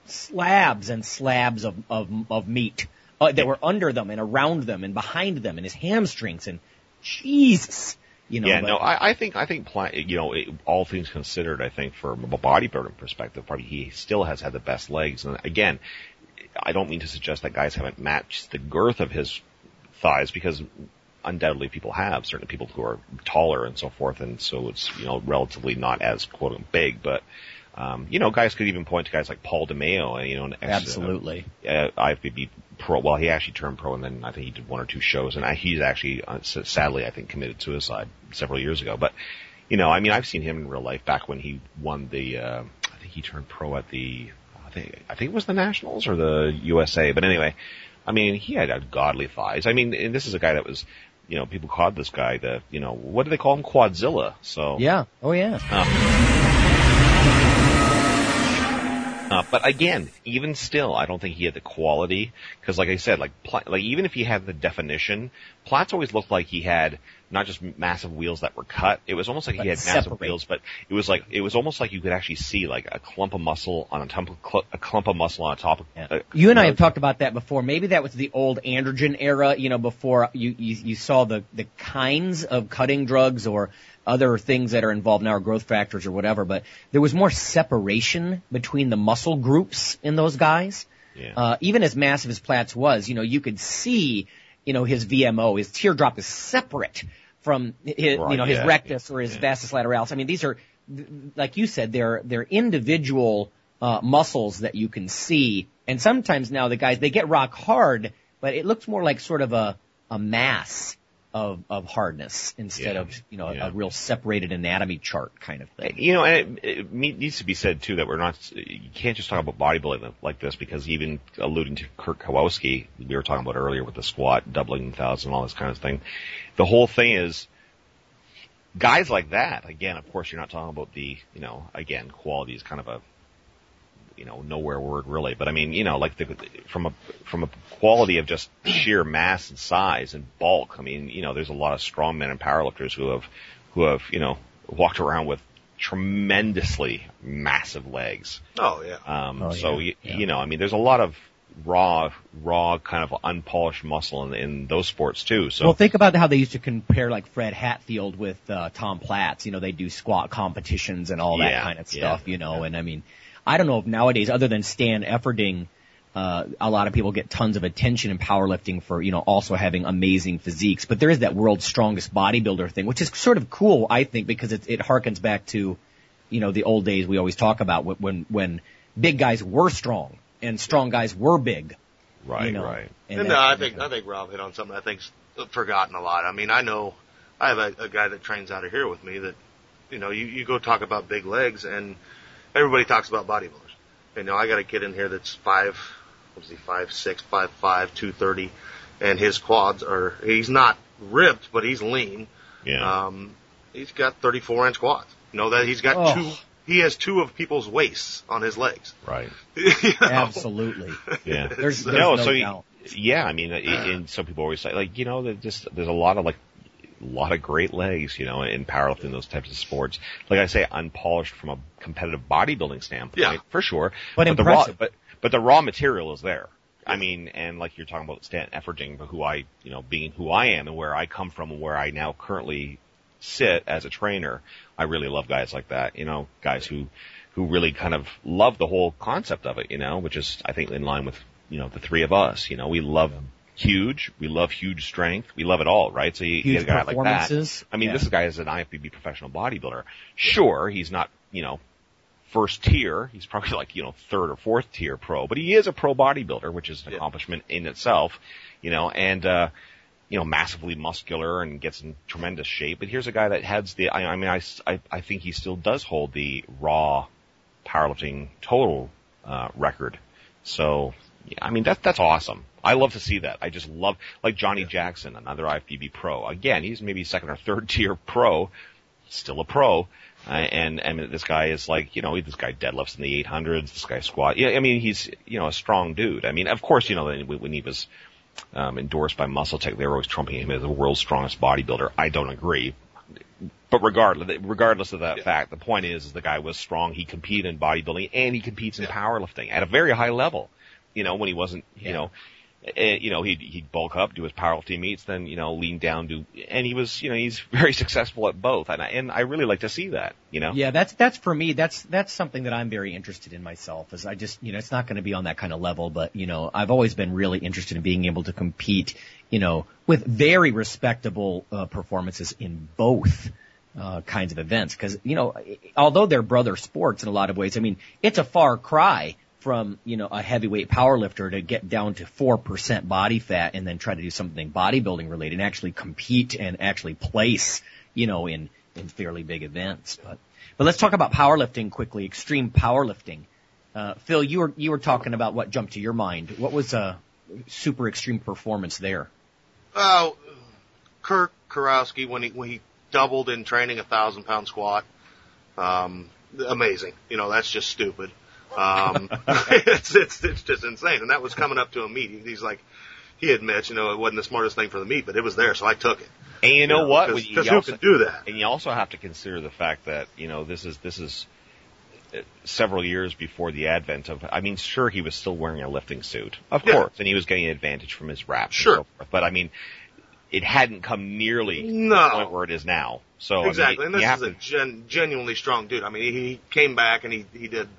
slabs and slabs of, of, of meat uh, that were under them and around them and behind them and his hamstrings and Jesus. You know, yeah, but- no, I, I think I think you know it, all things considered, I think from a bodybuilding perspective, probably he still has had the best legs. And again, I don't mean to suggest that guys haven't matched the girth of his thighs because undoubtedly people have certain people who are taller and so forth, and so it's you know relatively not as quote unquote big, but. Um, you know, guys could even point to guys like Paul DeMayo, uh, you know, an ex, Absolutely. uh, IFBB pro. Well, he actually turned pro, and then I think he did one or two shows, and I, he's actually, uh, sadly, I think, committed suicide several years ago. But you know, I mean, I've seen him in real life back when he won the. Uh, I think he turned pro at the. I think I think it was the Nationals or the USA. But anyway, I mean, he had uh, godly thighs. I mean, and this is a guy that was you know, people called this guy the, you know, what do they call him? Quadzilla. So Yeah. Oh yeah. Uh, but again, even still, I don't think he had the quality because, like I said, like like even if he had the definition, Platz always looked like he had not just massive wheels that were cut. It was almost like But he had massive wheels, but it was like it was almost like you could actually see like a clump of muscle on a, top of cl- a clump of muscle on top of. Yeah. Uh, You and I have talked about that before. Maybe that was the old androgen era, you know, before you, you, you saw the, the kinds of cutting drugs or other things that are involved now, or growth factors or whatever, but there was more separation between the muscle groups in those guys. Yeah. Uh, even as massive as Platz was, you know, you could see, you know, his VMO, his teardrop is separate from his, Right, you know, his yeah, rectus or his yeah. vastus lateralis. I mean, these are, like you said, they're, they're individual, uh, muscles that you can see. And sometimes now the guys, they get rock hard, but it looks more like sort of a, a mass of, of hardness instead Yeah, of, you know, yeah. a real separated anatomy chart kind of thing. You know, and it, it needs to be said too that we're not. You can't just talk about bodybuilding like this because even alluding to Kirk Karwoski, we were talking about earlier with the squat, doubling thousand, all this kind of thing. The whole thing is guys like that. Again, of course, you're not talking about the. You know, again, quality is kind of a. You know, nowhere word really, but I mean, you know, like the, from a from a quality of just sheer mass and size and bulk. I mean, you know, there's a lot of strongmen and powerlifters who have who have you know walked around with tremendously massive legs. Oh yeah. Um, Oh, so yeah, you, yeah. you know, I mean, there's a lot of raw, raw kind of unpolished muscle in, in those sports too. So Well, think about how they used to compare like Fred Hatfield with uh, Tom Platz. You know, they do squat competitions and all that Yeah, kind of yeah, stuff. you know, and I mean, I don't know if nowadays, other than Stan Efferding, uh, a lot of people get tons of attention in powerlifting for you know also having amazing physiques. But there is that world's strongest bodybuilder thing, which is sort of cool, I think, because it, it harkens back to you know the old days we always talk about when when big guys were strong and strong guys were big. right, you know, right. and And that no, I think. I think Rob hit on something I think's forgotten a lot. I mean, I know I have a, a guy that trains out of here with me that, you know, you, you go talk about big legs and everybody talks about bodybuilders. You know, I got a kid in here that's five, what is he, five six, five five, two thirty, and his quads are he's not ripped, but he's lean. Yeah. Um, he's got 34 inch quads. You know that he's got Oh. two. He has two of people's waists on his legs. right. You know? Absolutely. Yeah. There's, there's no, no so you, doubt. yeah, I mean, uh, and some people always say, like, you know, that just there's a lot of like, a lot of great legs, you know, in powerlifting, those types of sports. Like I say, unpolished from a competitive bodybuilding standpoint, Yeah. for sure. But the raw, impressive. but but the raw material is there. I mean, and like you're talking about Stan Efferding, but who I, you know, being who I am and where I come from and where I now currently sit as a trainer, I really love guys like that, you know, guys who, who really kind of love the whole concept of it, you know, which is, I think, in line with, you know, the three of us, you know, we love huge, we love huge strength, we love it all, right? So you, you get a guy like that. I mean, Yeah. this guy is an IFBB professional bodybuilder. Sure, he's not, you know, first tier. He's probably like, you know, third or fourth tier pro, but he is a pro bodybuilder, which is an Yeah. accomplishment in itself, you know, and, uh, you know, massively muscular and gets in tremendous shape. But here's a guy that heads the, I, I mean, I, I- I think he still does hold the raw powerlifting total, uh, record. So, I mean, that, that's awesome. I love to see that. I just love, like Johnny Jackson, another IFBB pro. Again, he's maybe second or third tier pro, still a pro. Uh, and, and this guy is like, you know, this guy deadlifts in the 800s, this guy squat. Yeah, I mean, he's, you know, a strong dude. I mean, of course, you know, when when he was, um, endorsed by Muscle Tech, they were always trumping him as the world's strongest bodybuilder. I don't agree. But regardless, regardless of that fact, the point is, is the guy was strong. He competed in bodybuilding and he competes in powerlifting at a very high level. You know, when he wasn't, you know, eh, you know, he'd, he'd bulk up, do his powerlifting meets, then, you know, lean down, do, and he was, you know, he's very successful at both. And I, and I really like to see that, you know? Yeah, that's that's for me. That's that's something that I'm very interested in myself. Is I just you know it's not going to be on that kind of level, but you know I've always been really interested in being able to compete, you know, with very respectable uh, performances in both uh, kinds of events. Because you know, although they're brother sports in a lot of ways, I mean it's a far cry from you know a heavyweight powerlifter to get down to four percent body fat and then try to do something bodybuilding related and actually compete and actually place you know in in fairly big events. But but let's talk about powerlifting quickly. Extreme powerlifting. Uh, Phil, you were you were talking about what jumped to your mind. What was a super extreme performance there? Well, Kirk Karwoski when he when he doubled in training a thousand pound squat. Um, amazing. You know, that's just stupid. Um, it's, it's, it's just insane. And that was coming up to a meet. He's like, he admits, you know, it wasn't the smartest thing for the meet, but it was there, so I took it. And you know, You know, what? because- You because who also- can do that? And you also have to consider the fact that you know this is this is uh, several years before the advent of. I mean, sure, he was still wearing a lifting suit, of Yeah. course, and he was getting an advantage from his wraps. Sure. so forth. but I mean, it hadn't come nearly to the point where it is now. So exactly. I mean, and this is a gen, genuinely strong dude. I mean, he came back and he, he did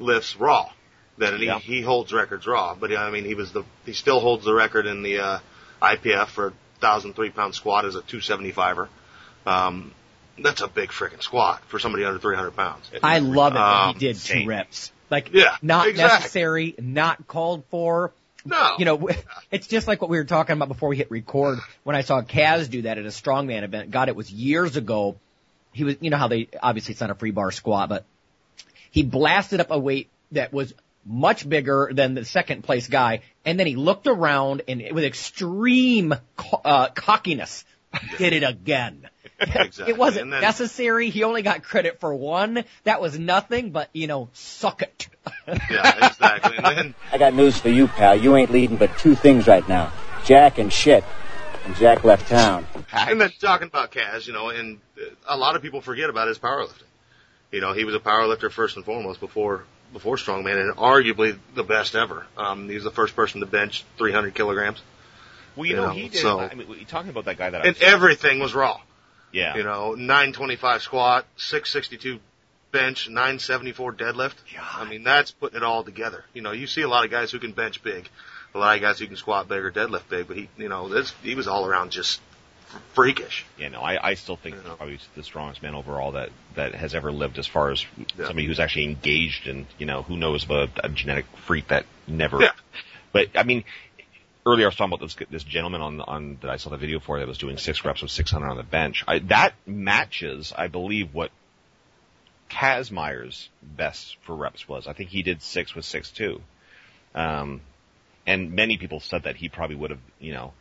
lifts raw. Then and he, Yeah. he holds records raw, but I mean, he was the, he still holds the record in the, uh, IPF for a thousand three pound squat as a 275er. Um, that's a big freaking squat for somebody under 300 pounds. I love it Um, he did two insane. reps. Like, Yeah, not exactly. necessary, not called for. No. You know, it's just like what we were talking about before we hit record. When I saw Kaz do that at a strongman event, God, it was years ago. He was, you know how they, obviously it's not a free bar squat, but he blasted up a weight that was much bigger than the second place guy, and then he looked around and with extreme co- uh, cockiness did it again. Exactly. It wasn't then- necessary. He only got credit for one. That was nothing, but you know, suck it. yeah, exactly. And then, I got news for you, pal. You ain't leading but two things right now. Jack and shit. And Jack left town. and then talking about Kaz, you know, and uh, a lot of people forget about his powerlifting. You know, he was a powerlifter first and foremost before before strongman, and arguably the best ever. Um, he was the first person to bench 300 kilograms, well, you you know, know, he did. so- I mean, talking about that guy that and I, everything was raw. yeah, You know, 925 squat, 662 bench, 974 deadlift. Yeah. I mean, that's putting it all together. You know, you see a lot of guys who can bench big, a lot of guys who can squat big or deadlift big, but he, you know, this he was all around just freakish. you know, I, I still think You he's know. probably the strongest man overall that that has ever lived. As far as Yeah. somebody who's actually engaged in, you know, who knows about a, a genetic freak that never. Yeah. But I mean, earlier I was talking about this this gentleman on on that I saw the video for that was doing six reps of 600 on the bench. I, that matches, I believe, what Kazmaier's best for reps was. I think he did six with six two. Um, and many people said that he probably would have, you know,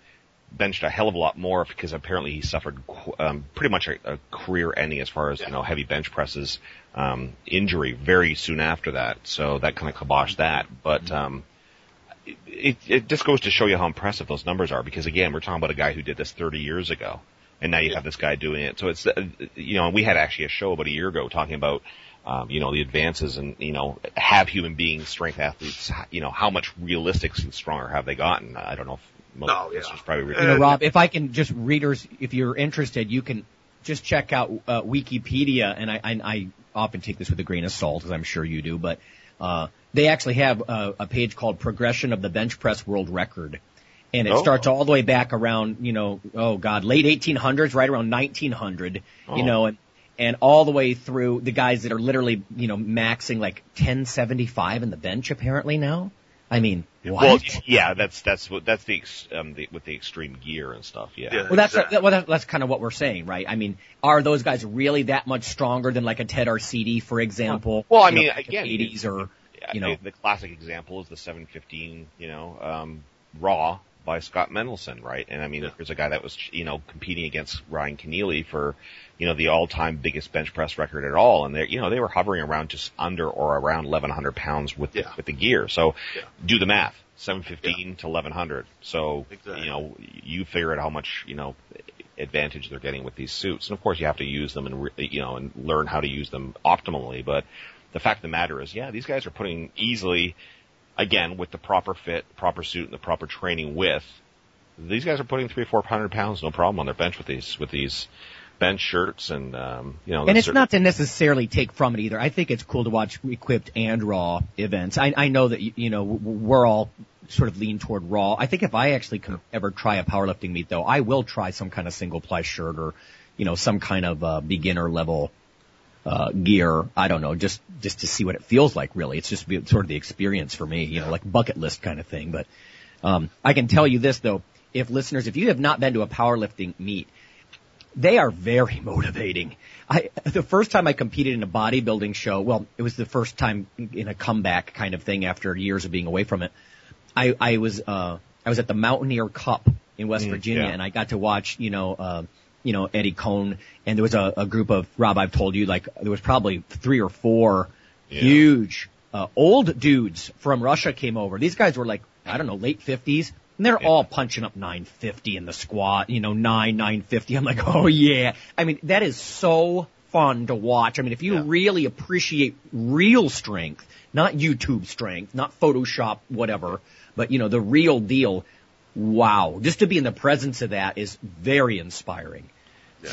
benched a hell of a lot more because apparently he suffered qu- um, pretty much a, a career ending as far as you know heavy bench presses um, injury very soon after that. So that kind of kiboshed that. But um, it, it, just goes to show you how impressive those numbers are because again we're talking about a guy who did this 30 years ago, and now you have this guy doing it. So it's uh, you know we had actually a show about a year ago talking about. Um, you know the advances and you know have human beings strength athletes you know how much realistic and stronger have they gotten I don't know if most Oh, yeah. listeners probably You know, Rob, if I can just readers, if you're interested, you can just check out uh, Wikipedia, and I, I, I often take this with a grain of salt, as I'm sure you do, but uh, they actually have a, a page called "Progression of the Bench Press World Record," and it Oh. starts all the way back around, you know, oh God, late 1800s, right around 1900, you Oh. know, and and all the way through the guys that are literally, you know, maxing like 1075 in the bench apparently now. I mean, what? Well, yeah, that's that's what that's the, ex, um, the with the extreme gear and stuff. Yeah. Yeah. Well, that's Exactly. well, that, that's kind of what we're saying, right? I mean, are those guys really that much stronger than like a Ted Arcidi, for example? Well, I You know, mean, back in again, 80s or you know. the, the classic example is the 715, you know, um, Raw by Scott Mendelson, right? And I mean, Yeah. there's a guy that was, you know, competing against Ryan Kennelly for, you know, the all-time biggest bench press record at all, and they, you know, they were hovering around just under or around 1,100 pounds with the, Yeah. with the gear. So, Yeah. do the math. 715 to 1100. So, Exactly. you know, you figure out how much, you know, advantage they're getting with these suits. And of course you have to use them and, re- you know, and learn how to use them optimally. But the fact of the matter is, yeah, these guys are putting easily, again, with the proper fit, proper suit, and the proper training with, these guys are putting three, four hundred pounds, no problem on their bench with these, with these bench shirts and, um, you know, And it's certain- not to necessarily take from it either. I think it's cool to watch equipped and raw events. I, I know that, you you know, we're all sort of lean toward raw. I think if I actually can ever try a powerlifting meet though, I will try some kind of single ply shirt or, you know, some kind of, uh, beginner level, uh, gear. I don't know, just, just to see what it feels like really. It's just sort of the experience for me, you know, like bucket list kind of thing. But, um, I can tell you this though, if listeners, if you have not been to a powerlifting meet, they are very motivating. I, the first time I competed in a bodybuilding show, well, it was the first time in a comeback kind of thing after years of being away from it. I, I was, uh, I was at the Mountaineer Cup in West Mm, Virginia, yeah. and I got to watch, you know, uh, you know Eddie Coan, and there was a, a group of Rob. I've told you, like there was probably three or four Yeah. huge uh, old dudes from Russia came over. These guys were like I don't know late fifties. And they're all punching up 950 in the squat, you know, 9, 950. I'm like, oh yeah. I mean, that is so fun to watch. I mean, if you Yeah. really appreciate real strength, not YouTube strength, not Photoshop, whatever, but you know, the real deal, wow. Just to be in the presence of that is very inspiring.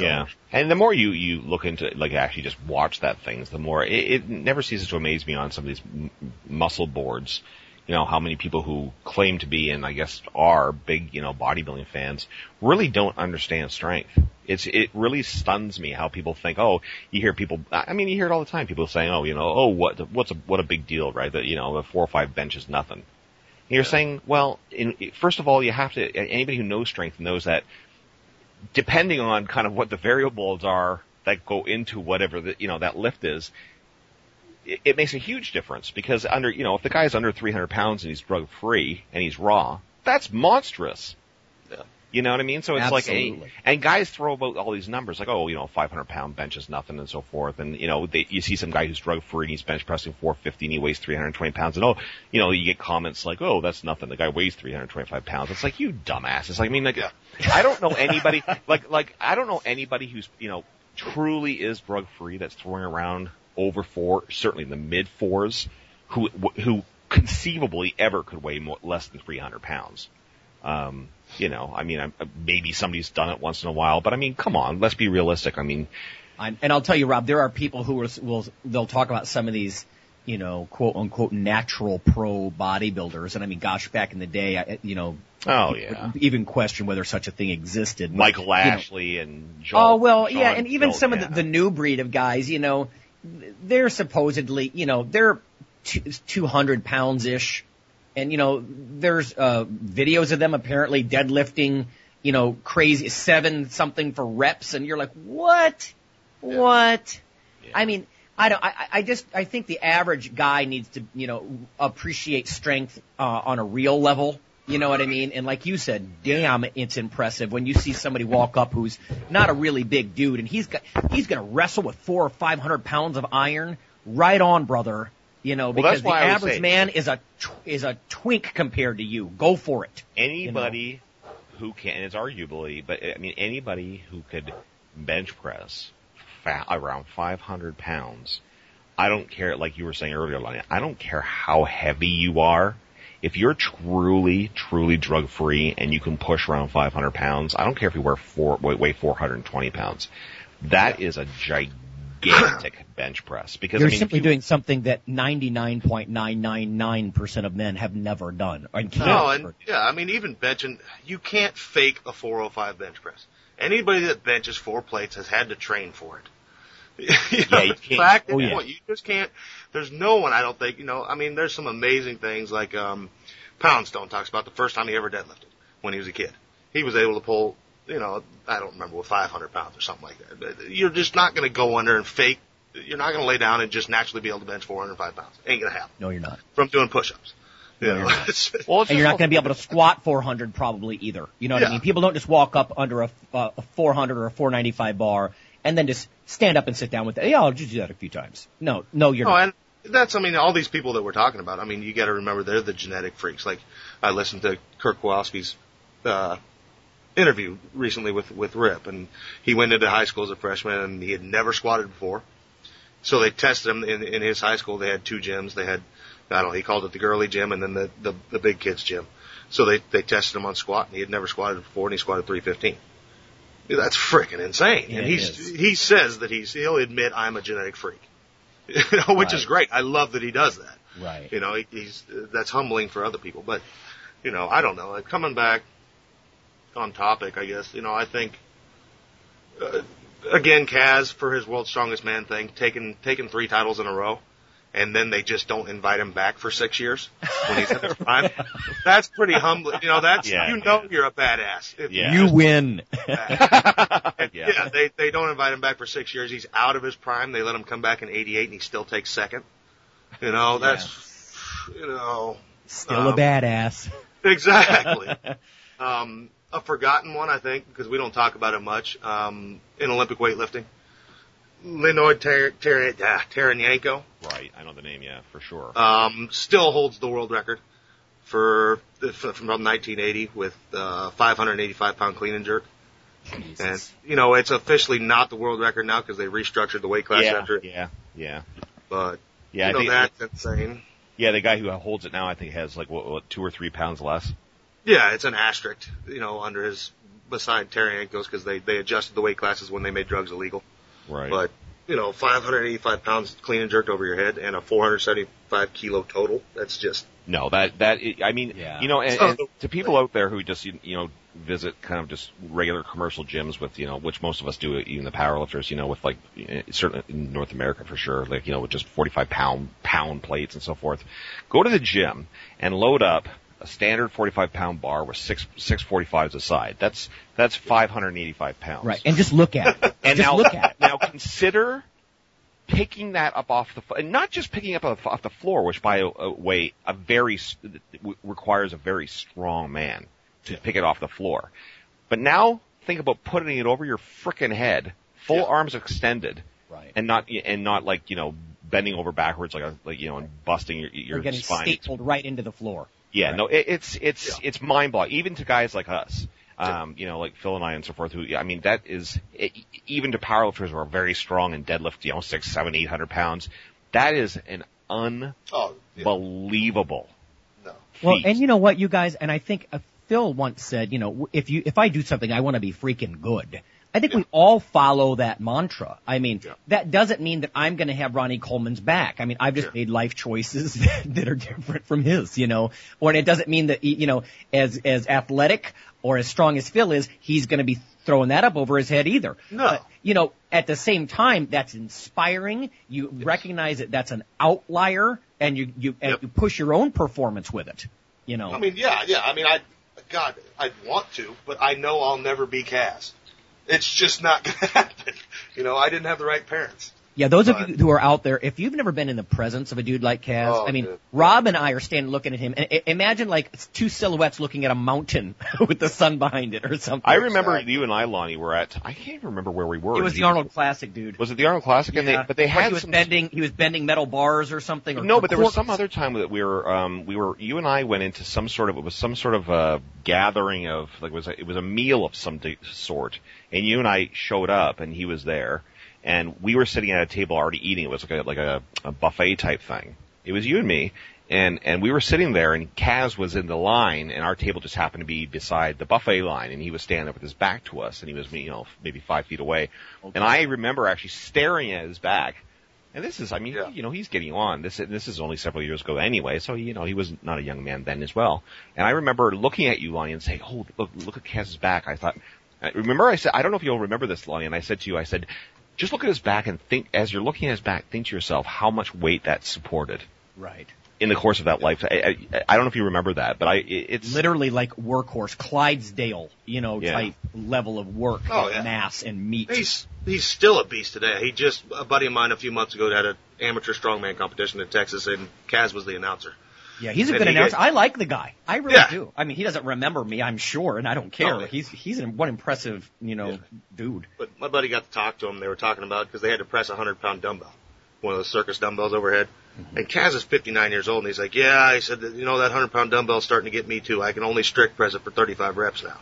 Yeah. And the more you, you look into, like actually just watch that things, the more, it, it never ceases to amaze me on some of these m- muscle boards. You know, how many people who claim to be and I guess are big, you know, bodybuilding fans really don't understand strength. It's, it really stuns me how people think, oh, you hear people, I mean, you hear it all the time, people saying, oh, you know, oh, what, what's a, what a big deal, right? That, you know, a four or five bench is nothing. And you're saying, well, in, first of all, you have to, anybody who knows strength knows that depending on kind of what the variables are that go into whatever the, you know, that lift is, it, it makes a huge difference because under, you know, if the guy's under 300 pounds and he's drug free and he's raw, that's monstrous. Yeah. You know what I mean? So it's like, Absolutely. and, and guys throw about all these numbers like, oh, you know, 500 pound bench is nothing and so forth. And, you know, they, you see some guy who's drug free and he's bench pressing 450 and he weighs 320 pounds. And oh, you know, you get comments like, oh, that's nothing. The guy weighs 325 pounds. It's like, you dumbass. It's like, I mean, like, I don't know anybody, like, like, I don't know anybody who's, you know, truly is drug free that's throwing around over four, certainly in the mid fours, who, who conceivably ever could weigh more, less than 300 pounds. Um, you know, I mean, I'm, maybe somebody's done it once in a while, but I mean, come on, let's be realistic. I mean, I, and I'll tell you, Rob, there are people who will, will they'll talk about some of these, you know, quote unquote natural pro bodybuilders, and I mean, gosh, back in the day, I, you know, oh yeah, even question whether such a thing existed. But, Michael you know, Ashley and Joel, oh well, yeah, and even some yeah. of the, the new breed of guys, you know, they're supposedly, you know, they're two hundred pounds ish, and you know, there's uh, videos of them apparently deadlifting, you know, crazy seven something for reps, and you're like, what, what? I mean. I don't. I, I just. I think the average guy needs to, you know, appreciate strength uh, on a real level. You know what I mean? And like you said, damn, it's impressive when you see somebody walk up who's not a really big dude, and he's got he's going to wrestle with four or five hundred pounds of iron. Right on, brother. You know, Well, because the I would average man is a tw- is a twink compared to you. Go for it. anybody who can, and it's arguably, but I mean, anybody who could bench press fa- around 500 pounds, I don't care, like you were saying earlier, Lonnie, I don't care how heavy you are. If you're truly, truly drug free and you can push around 500 pounds, I don't care if you wear four, weigh weigh 420 pounds. That is a gigantic bench press because You're I mean, simply you- doing something that 99.999% of men have never done. Or can't. No, and yeah, I mean, even benching, you can't fake a 405 bench press. Anybody that benches four plates has had to train for it. you know, Yeah, you can't- fact oh, yeah. what, you just can't. There's no one, I don't think. You know, I mean, there's some amazing things like um, Poundstone talks about the first time he ever deadlifted when he was a kid. He was able to pull, you know, I don't remember with 500 pounds or something like that. But you're just not going to go under and fake. You're not going to lay down and just naturally be able to bench 405 pounds. Ain't going to happen No, you're not. from doing push-ups. You know, well, and you're not going to be able to squat 400 probably either. You know what I mean? People don't just walk up under a, uh, a 400 or a 495 bar and then just stand up and sit down with it. Yeah, I'll just do that a few times. No, no, you're No, not. and that's, I mean, all these people that we're talking about, I mean, you gotta remember they're the genetic freaks. Like, I listened to Kirk Karwoski's, uh, interview recently with, with Rip, and he went into high school as a freshman, and he had never squatted before. So they tested him in, in his high school. They had two gyms. They had, I don't know, he called it the girly gym and then the, the, the big kids gym. So they, they tested him on squat, and he had never squatted before, and he squatted 315. Dude, That's freaking insane. Yeah, and he's, he says that he's, he'll admit I'm a genetic freak. You know, which is great. I love that he does that. Right. You know, he, he's that's humbling for other people. But you know, I don't know. Like, coming back on topic, I guess. You know, I think uh, again, Kaz for his world's strongest man thing, taking taking three titles in a row, and then they just don't invite him back for six years when he's in his prime. That's pretty humbling. You know, that's Yeah. you know you're a badass. If Yeah. You win. and, Yeah. yeah. they they don't invite him back for six years. He's out of his prime. They let him come back in '88, and he still takes second. You know, that's you know Still a Um, badass. exactly. um, a forgotten one, I think, because we don't talk about it much um, in Olympic weightlifting. Leonid Ter- Ter- ah, Taranenko Right, I know the name, yeah, for sure. um, still holds the world record for, for from 1980 with uh, 585 pound clean and jerk. And you know it's officially not the world record now because they restructured the weight class yeah, after. yeah, yeah, But yeah. you know I think, that's insane. yeah, the guy who holds it now, I think, has like what, what two or three pounds less. Yeah, it's an asterisk, you know, under his beside Taranenko's because they they adjusted the weight classes when they made drugs illegal. Right. But you know, 585 pounds clean and jerked over your head and a 475 kilo total. That's just No, that that I mean, Yeah. you know, and, and to people out there who just you you know visit kind of just regular commercial gyms with you know which most of us do, even the powerlifters, you know, with like eh, certainly in North America for sure, like you know with just 45 pound pound plates and so forth. Go to the gym and load up a standard 45 pound bar with six six 45s aside. That's that's 585 pounds. Right, and just look at it. And just now, look at it. now consider picking that up off the, and not just picking up off the floor, which by the way, a very, requires a very strong man to pick it off the floor. But now think about putting it over your frickin' head, full Yeah. arms extended, Right. and not, and not like, you know, bending over backwards like, a, like, you know, and busting your, your getting spine. stapled right into the floor. Yeah, Right. no, it, it's it's Yeah. it's mind blowing. Even to guys like us, um, you know, like Phil and I and so forth. Who, I mean, that is it, even to powerlifters who are very strong and deadlift, you know, six, seven, eight hundred pounds. That is an oh unbelievable. no. Well, and you know what, you guys, and I think uh, Phil once said, you know, if you if I do something, I want to be freaking good. I think we all follow that mantra. I mean, Yeah. that doesn't mean that I'm going to have Ronnie Coleman's back. I mean, I've just Sure. made life choices that are different from his, you know. Or it doesn't mean that you know, as as athletic or as strong as Phil is, he's going to be throwing that up over his head either. No. But, you know, at the same time, that's inspiring. You recognize that that's an outlier, and you you and Yep. you push your own performance with it. You know. I mean, yeah, yeah. I mean, I, God, I'd want to, but I know I'll never be Kaz. It's just not going to happen. You know, I didn't have the right parents. Yeah, those of you who are out there, if you've never been in the presence of a dude like Kaz, Oh, I mean, dude. Rob and I are standing looking at him, and i- imagine like two silhouettes looking at a mountain with the sun behind it or something. I remember Exactly. you and I, Lonnie, were at. I can't even remember where we were. it was the Arnold Classic, dude. Was it the Arnold Classic? And they, but they had he was some bending, he was bending metal bars or something. Or, No, but there was some other time that we were, um, we were, you and I went into some sort of, it was some sort of a gathering of, like, it was a, it was a meal of some sort, and you and I showed up, and he was there, and we were sitting at a table already eating. It was like a, like a, a buffet type thing. It was you and me, and and we were sitting there, and Kaz was in the line, and our table just happened to be beside the buffet line, and he was standing up with his back to us, and he was, you know, maybe five feet away, and I remember actually staring at his back. And this is, I mean, Yeah. you know, he's getting on. This this is only several years ago anyway, so you know, he was not a young man then as well. And I remember looking at you, Lonnie, and saying, "Oh, look, look at Kaz's back." I thought, remember I said, I don't know if you'll remember this, Lonnie, and I said to you, I said, just look at his back and think, as you're looking at his back, think to yourself how much weight that supported right. in the course of that life. I, I, I don't know if you remember that, but I, it- it's Literally like workhorse, Clydesdale, you know, Yeah. type level of work, Oh, and yeah. mass and meat. He's he's still a beast today. He just a buddy of mine a few months ago had an amateur strongman competition in Texas, and Kaz was the announcer. Yeah, he's a good he announcer. get- I like the guy. I really Yeah. do. I mean, he doesn't remember me, I'm sure, and I don't care. Oh, yeah. He's he's an, one impressive, you know, Yeah. dude. But my buddy got to talk to him. They were talking about because they had to press a hundred pound dumbbell, one of those circus dumbbells overhead. Mm-hmm. And Kaz is 59 years old, and he's like, "Yeah," he said, "You know that hundred pound dumbbell's starting to get me too. I can only strict press it for 35 reps now."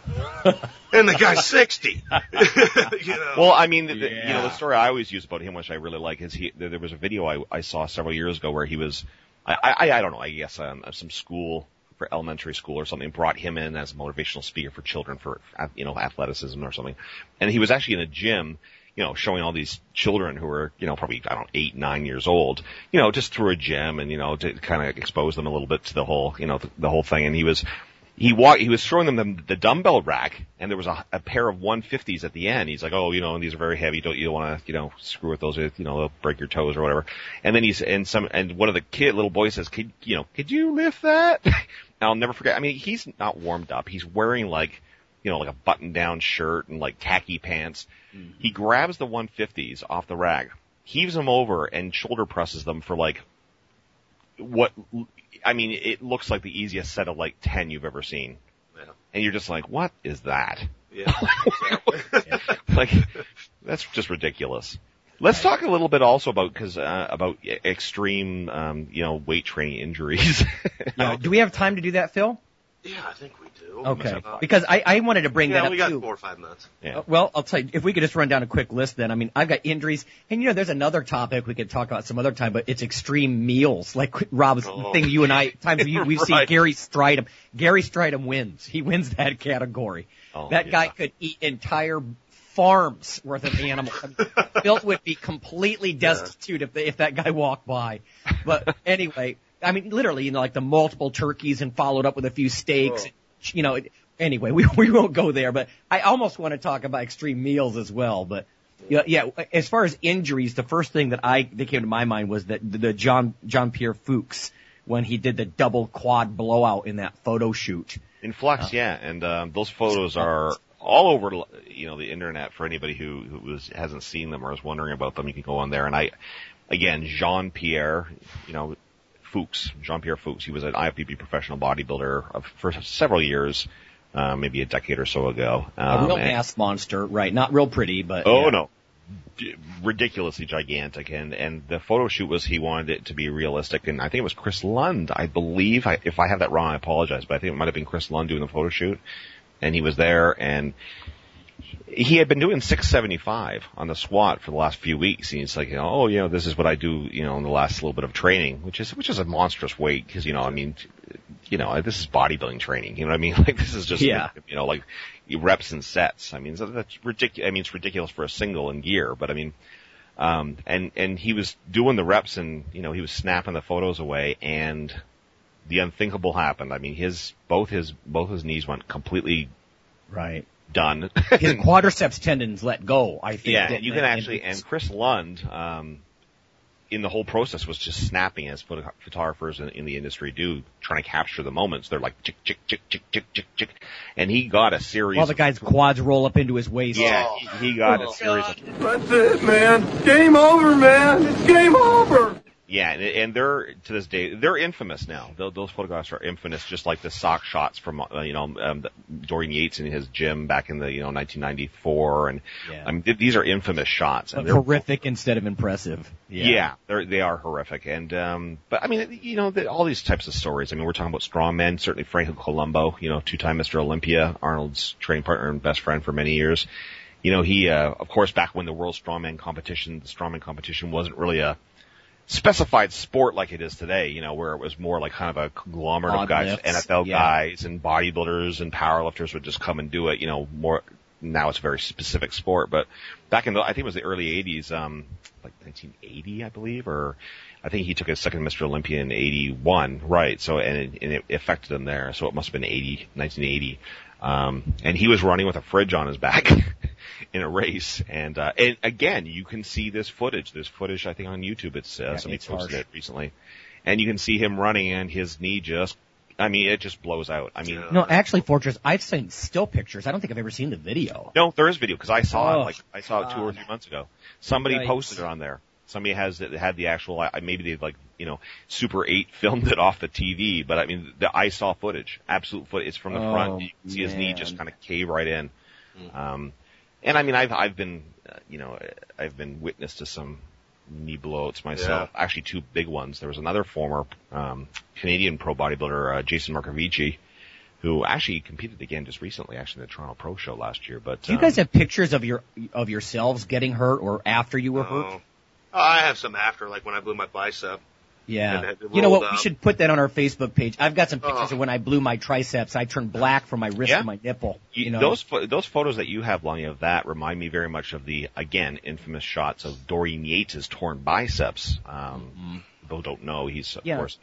and the guy's 60. you know. Well, I mean, the, the- you know, the story I always use about him, which I really like, is he. There there was a video I, I saw several years ago where he was, I, I, I don't know, I guess um, some school for elementary school or something brought him in as a motivational speaker for children for uh, you know athleticism or something, and he was actually in a gym. You know, showing all these children who were, you know, probably, I don't know, eight, nine years old, you know, just through a gym and, you know, to kind of expose them a little bit to the whole, you know, the, the whole thing. And he was, he walked, he was showing them the, the dumbbell rack, and there was a, a pair of 150s at the end. He's like, oh, you know, and these are very heavy. Don't you don't want to, you know, screw with those? You know, they'll break your toes or whatever. And then he's and some and one of the kid little boys says, could you know, could you lift that? and I'll never forget. I mean, he's not warmed up. He's wearing like, you know, like a button down shirt and like khaki pants. Mm-hmm. He grabs the 150s off the rack, heaves them over, and shoulder presses them for like what I mean, it looks like the easiest set of like 10 you've ever seen. Yeah. and you're just like, what is that? Yeah. exactly. like, that's just ridiculous. Let's talk a little bit also about because uh, about extreme, um, you know, weight training injuries. Yeah. Do we have time to do that, Phil? Yeah, I think we do. Okay. Uh, Because I, I wanted to bring that yeah, up we got too. four or five minutes. yeah. Uh, Well, I'll tell you, if we could just run down a quick list then. I mean, I've got injuries, and you know, there's another topic we could talk about some other time, but it's extreme meals. Like Rob's Oh. thing you and I, times we, we've seen Gary Strydom. Gary Strydom wins. He wins that category. Oh, that guy could eat entire farms worth of animals. I mean, Bill would be completely destitute if, if that guy walked by. But anyway, I mean, literally, you know, like the multiple turkeys and followed up with a few steaks. Oh. You know, anyway, we we won't go there. But I almost want to talk about extreme meals as well. But yeah, yeah. As far as injuries, the first thing that I that came to my mind was that the, the John Jean Pierre Fux when he did the double quad blowout in that photo shoot. In Flex, yeah, and um, those photos are all over, you know, the internet for anybody who who was, hasn't seen them or is wondering about them. You can go on there, and I, again, Jean Pierre, you know, Fux, Jean Pierre Fux. He was an IFBB professional bodybuilder for several years, uh, maybe a decade or so ago. A Um, real and- mass monster, right? Not real pretty, but Oh yeah. no, D- ridiculously gigantic, and and the photo shoot was he wanted it to be realistic, and I think it was Chris Lund, I believe. I, if I have that wrong, I apologize, but I think it might have been Chris Lund doing the photo shoot, and he was there, and he had been doing 675 on the squat for the last few weeks, and he's like, you know, oh, you know, this is what I do, you know, in the last little bit of training, which is which is a monstrous weight, because you know, I mean, you know, this is bodybuilding training, you know what I mean? Like this is just, Yeah. you know, like reps and sets. I mean, that's ridiculous. I mean, it's ridiculous for a single in gear, but I mean, um, and, and he was doing the reps and, you know, he was snapping the photos away and the unthinkable happened. I mean, his, both his, both his knees went completely right. Done. His quadriceps tendons let go. I think. yeah, you can actually, and Chris Lund, um, in the whole process was just snapping as photographers in, in the industry do, trying to capture the moments. They're like, chick, chick, chick, chick, chick, chick, chick. And he got a series while the of guy's quads roll up into his waist. Yeah, he, he got a series of That's it, man. Game over, man. It's game over. Yeah, and, and they're to this day they're infamous now. Those, those photographs are infamous, just like the sock shots from uh, you know um, Dorian Yates in his gym back in the you know 1994, and Yeah. I mean th- these are infamous shots. And they're, horrific instead of impressive. yeah, they're, they are horrific, and um, but I mean you know the, all these types of stories. I mean we're talking about strongmen. Certainly Franco Columbu, you know two-time Mr. Olympia, Arnold's training partner and best friend for many years. You know he uh, of course back when the World Strongman competition, the strongman competition wasn't really a specified sport like it is today, you know, where it was more like kind of a conglomerate Odd of guys, lifts, NFL yeah. guys and bodybuilders and powerlifters would just come and do it, you know, more, now it's a very specific sport, but back in the, I think it was the early 80s, um, like 1980, I believe, or I think he took his second Mr. Olympia in 81, right, so, and it, and it affected him there, so it must have been 80, 1980. Um, and he was running with a fridge on his back in a race. And, uh, and again, you can see this footage. There's footage, I think, on YouTube. It's, uh, Yeah, somebody it's posted harsh. it recently. And you can see him running and his knee just, I mean, it just blows out. I mean, No, actually, Fortress, I've seen still pictures. I don't think I've ever seen the video. no, there is video because I saw Oh, it like, I saw it two or three months ago. Somebody Yikes. posted it on there. Somebody has had the actual, maybe they like, you know, Super 8 filmed it off the TV, but I mean, the, I saw footage, absolute footage. It's from the Oh, front. You can see his knee just kind of cave right in. Um, and I mean, I've, I've been, uh, you know, I've been witness to some knee blowouts myself. Actually, two big ones. There was another former, um, Canadian pro bodybuilder, uh, Jason Markovici, who actually competed again just recently, actually in the Toronto Pro Show last year. But, Do you um, guys have pictures of your of yourselves getting hurt or after you were hurt? Oh, I have some after, like when I blew my bicep. Yeah. You know what? rolled We should put that on our Facebook page. I've got some pictures Oh. of when I blew my triceps. I turned black from my wrist Yeah. to my nipple. You You know, those those photos that you have, Lonnie, of that remind me very much of the again infamous shots of Dorian Yates' torn biceps. Um, Those don't know he's of Mm-hmm. Yeah. course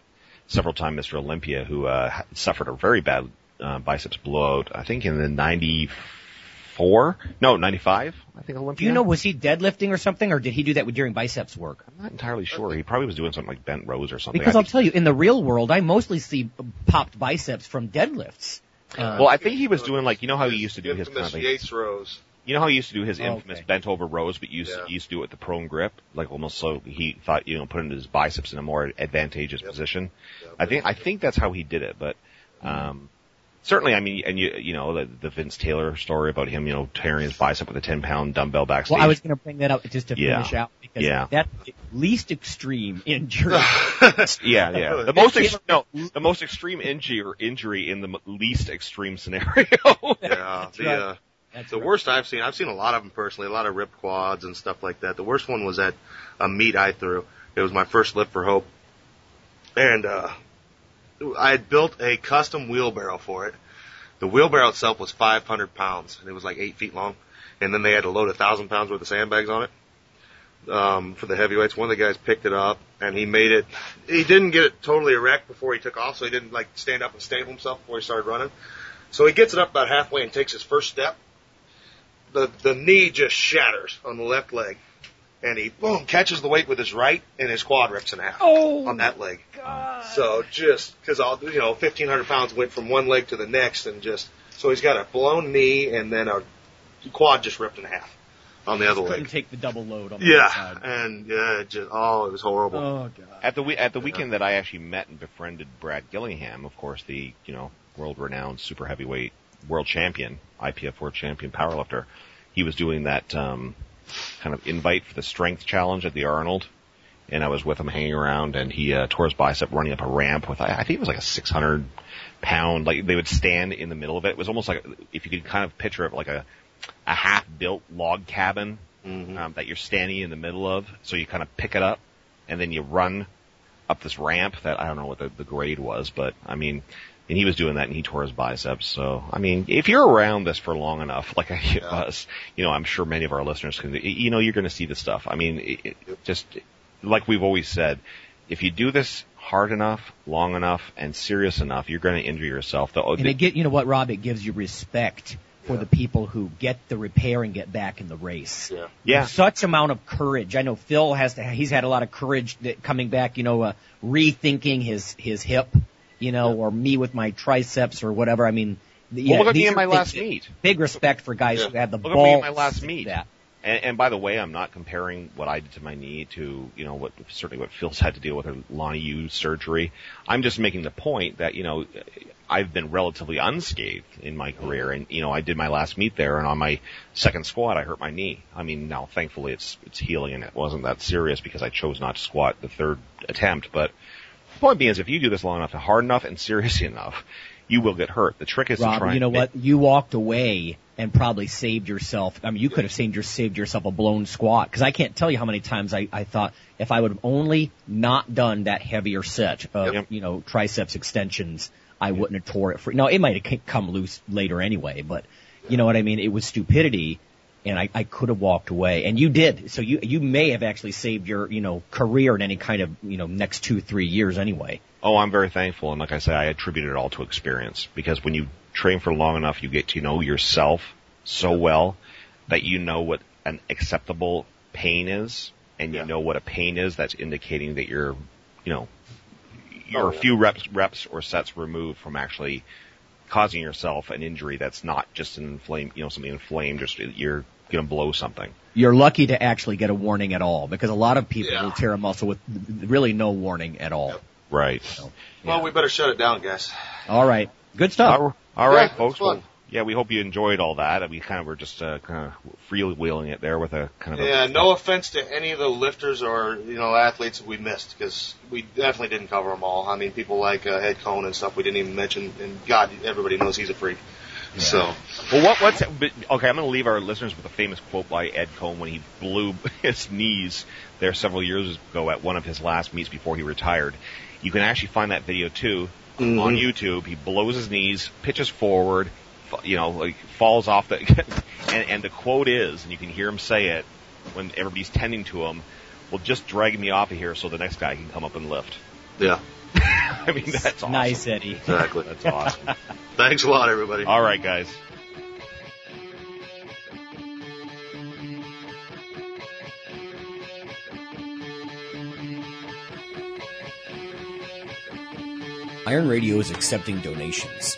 several time Mr. Olympia who uh, suffered a very bad uh, biceps blowout. I think in the ninety four, no ninety five. I think Olympia. do you know was he deadlifting or something, or did he do that during biceps work? I'm not entirely sure. He probably was doing something like bent rows or something. Because I I'll tell you, in the real world, I mostly see popped biceps from deadlifts. Uh, well, I think he was doing like you know how he used to do his kind of like, Yates rows. You know how he used to do his Oh, infamous okay. bent over rows, but used Yeah. he used to do it with the prone grip, like almost so he thought you know putting his biceps in a more advantageous Yep. position. Yeah, I think I think that's how he did it, but um, certainly, I mean, and you, you know, the, the Vince Taylor story about him, you know, tearing his bicep with a 10 pound dumbbell backstage. Well, I was going to bring that up just to Yeah. finish out because Yeah. that's the least extreme injury. yeah, yeah. The most ex- no, the most extreme injury or injury in the m- least extreme scenario. Yeah, the, right. uh, That's the right. worst I've seen, I've seen a lot of them personally, a lot of ripped quads and stuff like that. The worst one was at a meet I threw. It was my first lift for Hope. And, uh, I had built a custom wheelbarrow for it. The wheelbarrow itself was 500 pounds and it was like eight feet long. And then they had to load a thousand pounds worth of sandbags on it. Um, for the heavyweights, one of the guys picked it up and he made it, he didn't get it totally erect before he took off, so he didn't like stand up and stable himself before he started running. So he gets it up about halfway and takes his first step. The the knee just shatters on the left leg, and he boom catches the weight with his right, and his quad rips in half Oh, on that leg. God. So just because all you know, fifteen hundred pounds went from one leg to the next, and just so he's got a blown knee and then a quad just ripped in half on the other couldn't leg. take the double load on the Yeah, side. and yeah, it just oh, it was horrible. Oh god. At the we- at the weekend that I actually met and befriended Brad Gillingham, of course, the you know world renowned super heavyweight world champion, IPF world champion powerlifter, he was doing that um, kind of invite for the strength challenge at the Arnold, and I was with him hanging around, and he uh, tore his bicep running up a ramp with I think it was like a 600 pound like they would stand in the middle of it. It was almost like if you could kind of picture it like a a half built log cabin um, that you're standing in the middle of, so you kind of pick it up and then you run up this ramp that I don't know what the, the grade was, but I mean, and he was doing that and he tore his biceps. So, I mean, if you're around this for long enough, like I was, you know, I'm sure many of our listeners can, you know, you're going to see the stuff. I mean, it, it just like we've always said, if you do this hard enough, long enough, and serious enough, you're going to injure yourself. The, And it get you know what, Rob? It gives you respect for the people who get the repair and get back in the race. Yeah. yeah, Such amount of courage. I know Phil has to. He's had a lot of courage that coming back. You know, uh, rethinking his his hip. You know, or me with my triceps or whatever. I mean, yeah, look at me in my big- last meet. Big respect for guys Yeah. who have the ball. Look at me in my last meet. That. And, and by the way, I'm not comparing what I did to my knee to, you know, what certainly what Phil's had to deal with her Lonnie Yu surgery. I'm just making the point that, you know, I've been relatively unscathed in my career, and you know, I did my last meet there, and on my second squat, I hurt my knee. I mean, now thankfully it's it's healing, and it wasn't that serious because I chose not to squat the third attempt. But point being is, if you do this long enough, and hard enough, and serious enough, you will get hurt. The trick is to try. you know what? You walked away and probably saved yourself. I mean, you could have saved, your, saved yourself a blown squat. Because I can't tell you how many times I, I thought if I would have only not done that heavier set of Yep. you know triceps extensions, I wouldn't have tore it free. No, it might have come loose later anyway, but you know what I mean. It was stupidity, and I, I could have walked away, and you did. So you you may have actually saved your you know career in any kind of you know next two three years anyway. Oh, I'm very thankful, and like I say, I attribute it all to experience because when you train for long enough, you get to know yourself so well that you know what an acceptable pain is, and you Yeah. know what a pain is that's indicating that you're, you know, you're Oh, a yeah. few reps, reps or sets removed from actually causing yourself an injury that's not just an inflamed, you know, something inflamed, just you're gonna blow something. You're lucky to actually get a warning at all because a lot of people Yeah. will tear a muscle with really no warning at all. Right. Well, we better shut it down, guys. All right. Good stuff. All all right, Yeah, folks. it's fun. Well, yeah, we hope you enjoyed all that. We kind of were just uh, kind of freewheeling it there with a kind of Yeah, a, no offense to any of the lifters or you know athletes that we missed because we definitely didn't cover them all. I mean, people like uh, Ed Coan and stuff we didn't even mention, and God, everybody knows he's a freak. So Well, what, what's but, okay? I'm going to leave our listeners with a famous quote by Ed Coan when he blew his knees there several years ago at one of his last meets before he retired. You can actually find that video too on YouTube. He blows his knees, pitches forward, you know, like falls off the, and, and the quote is, and you can hear him say it when everybody's tending to him. Well, just drag me off of here so the next guy can come up and lift. yeah, I mean, that's awesome. Nice, Eddie. exactly. That's awesome. Thanks a lot, everybody. All right, guys. Iron Radio is accepting donations.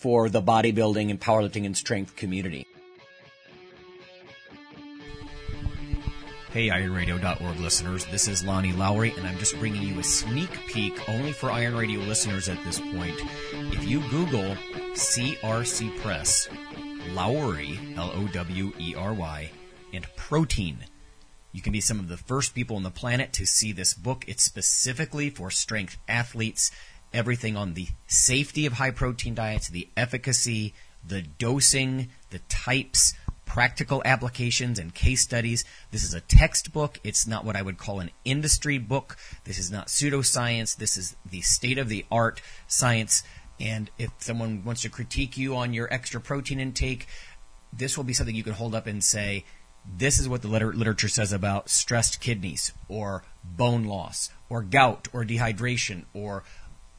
for the bodybuilding and powerlifting and strength community. Hey, IronRadio.org listeners, this is Lonnie Lowery, and I'm just bringing you a sneak peek only for Iron Radio listeners at this point. If you Google CRC Press, Lowry, L O W E R Y, and protein, you can be some of the first people on the planet to see this book. It's specifically for strength athletes, everything on the safety of high protein diets, the efficacy, the dosing, the types, practical applications and case studies. This is a textbook. It's not what I would call an industry book. This is not pseudoscience. This is the state of the art science. And if someone wants to critique you on your extra protein intake, this will be something you can hold up and say, this is what the liter- literature says about stressed kidneys or bone loss or gout or dehydration or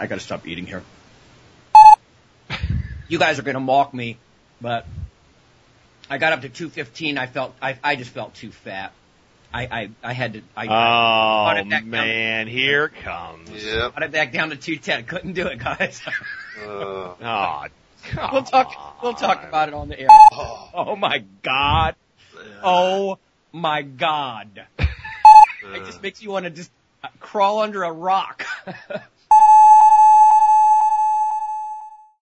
I gotta stop eating here. You guys are gonna mock me, but I got up to 215. I felt, I, I just felt too fat. I, I, I had to, I, I brought Oh it back down- man, here it comes. Yep. brought it back down to 210. Couldn't do it, guys. Uh, Oh, come we'll talk, we'll talk about it on the air. Oh my god. Oh my god. It just makes you want to just uh, crawl under a rock.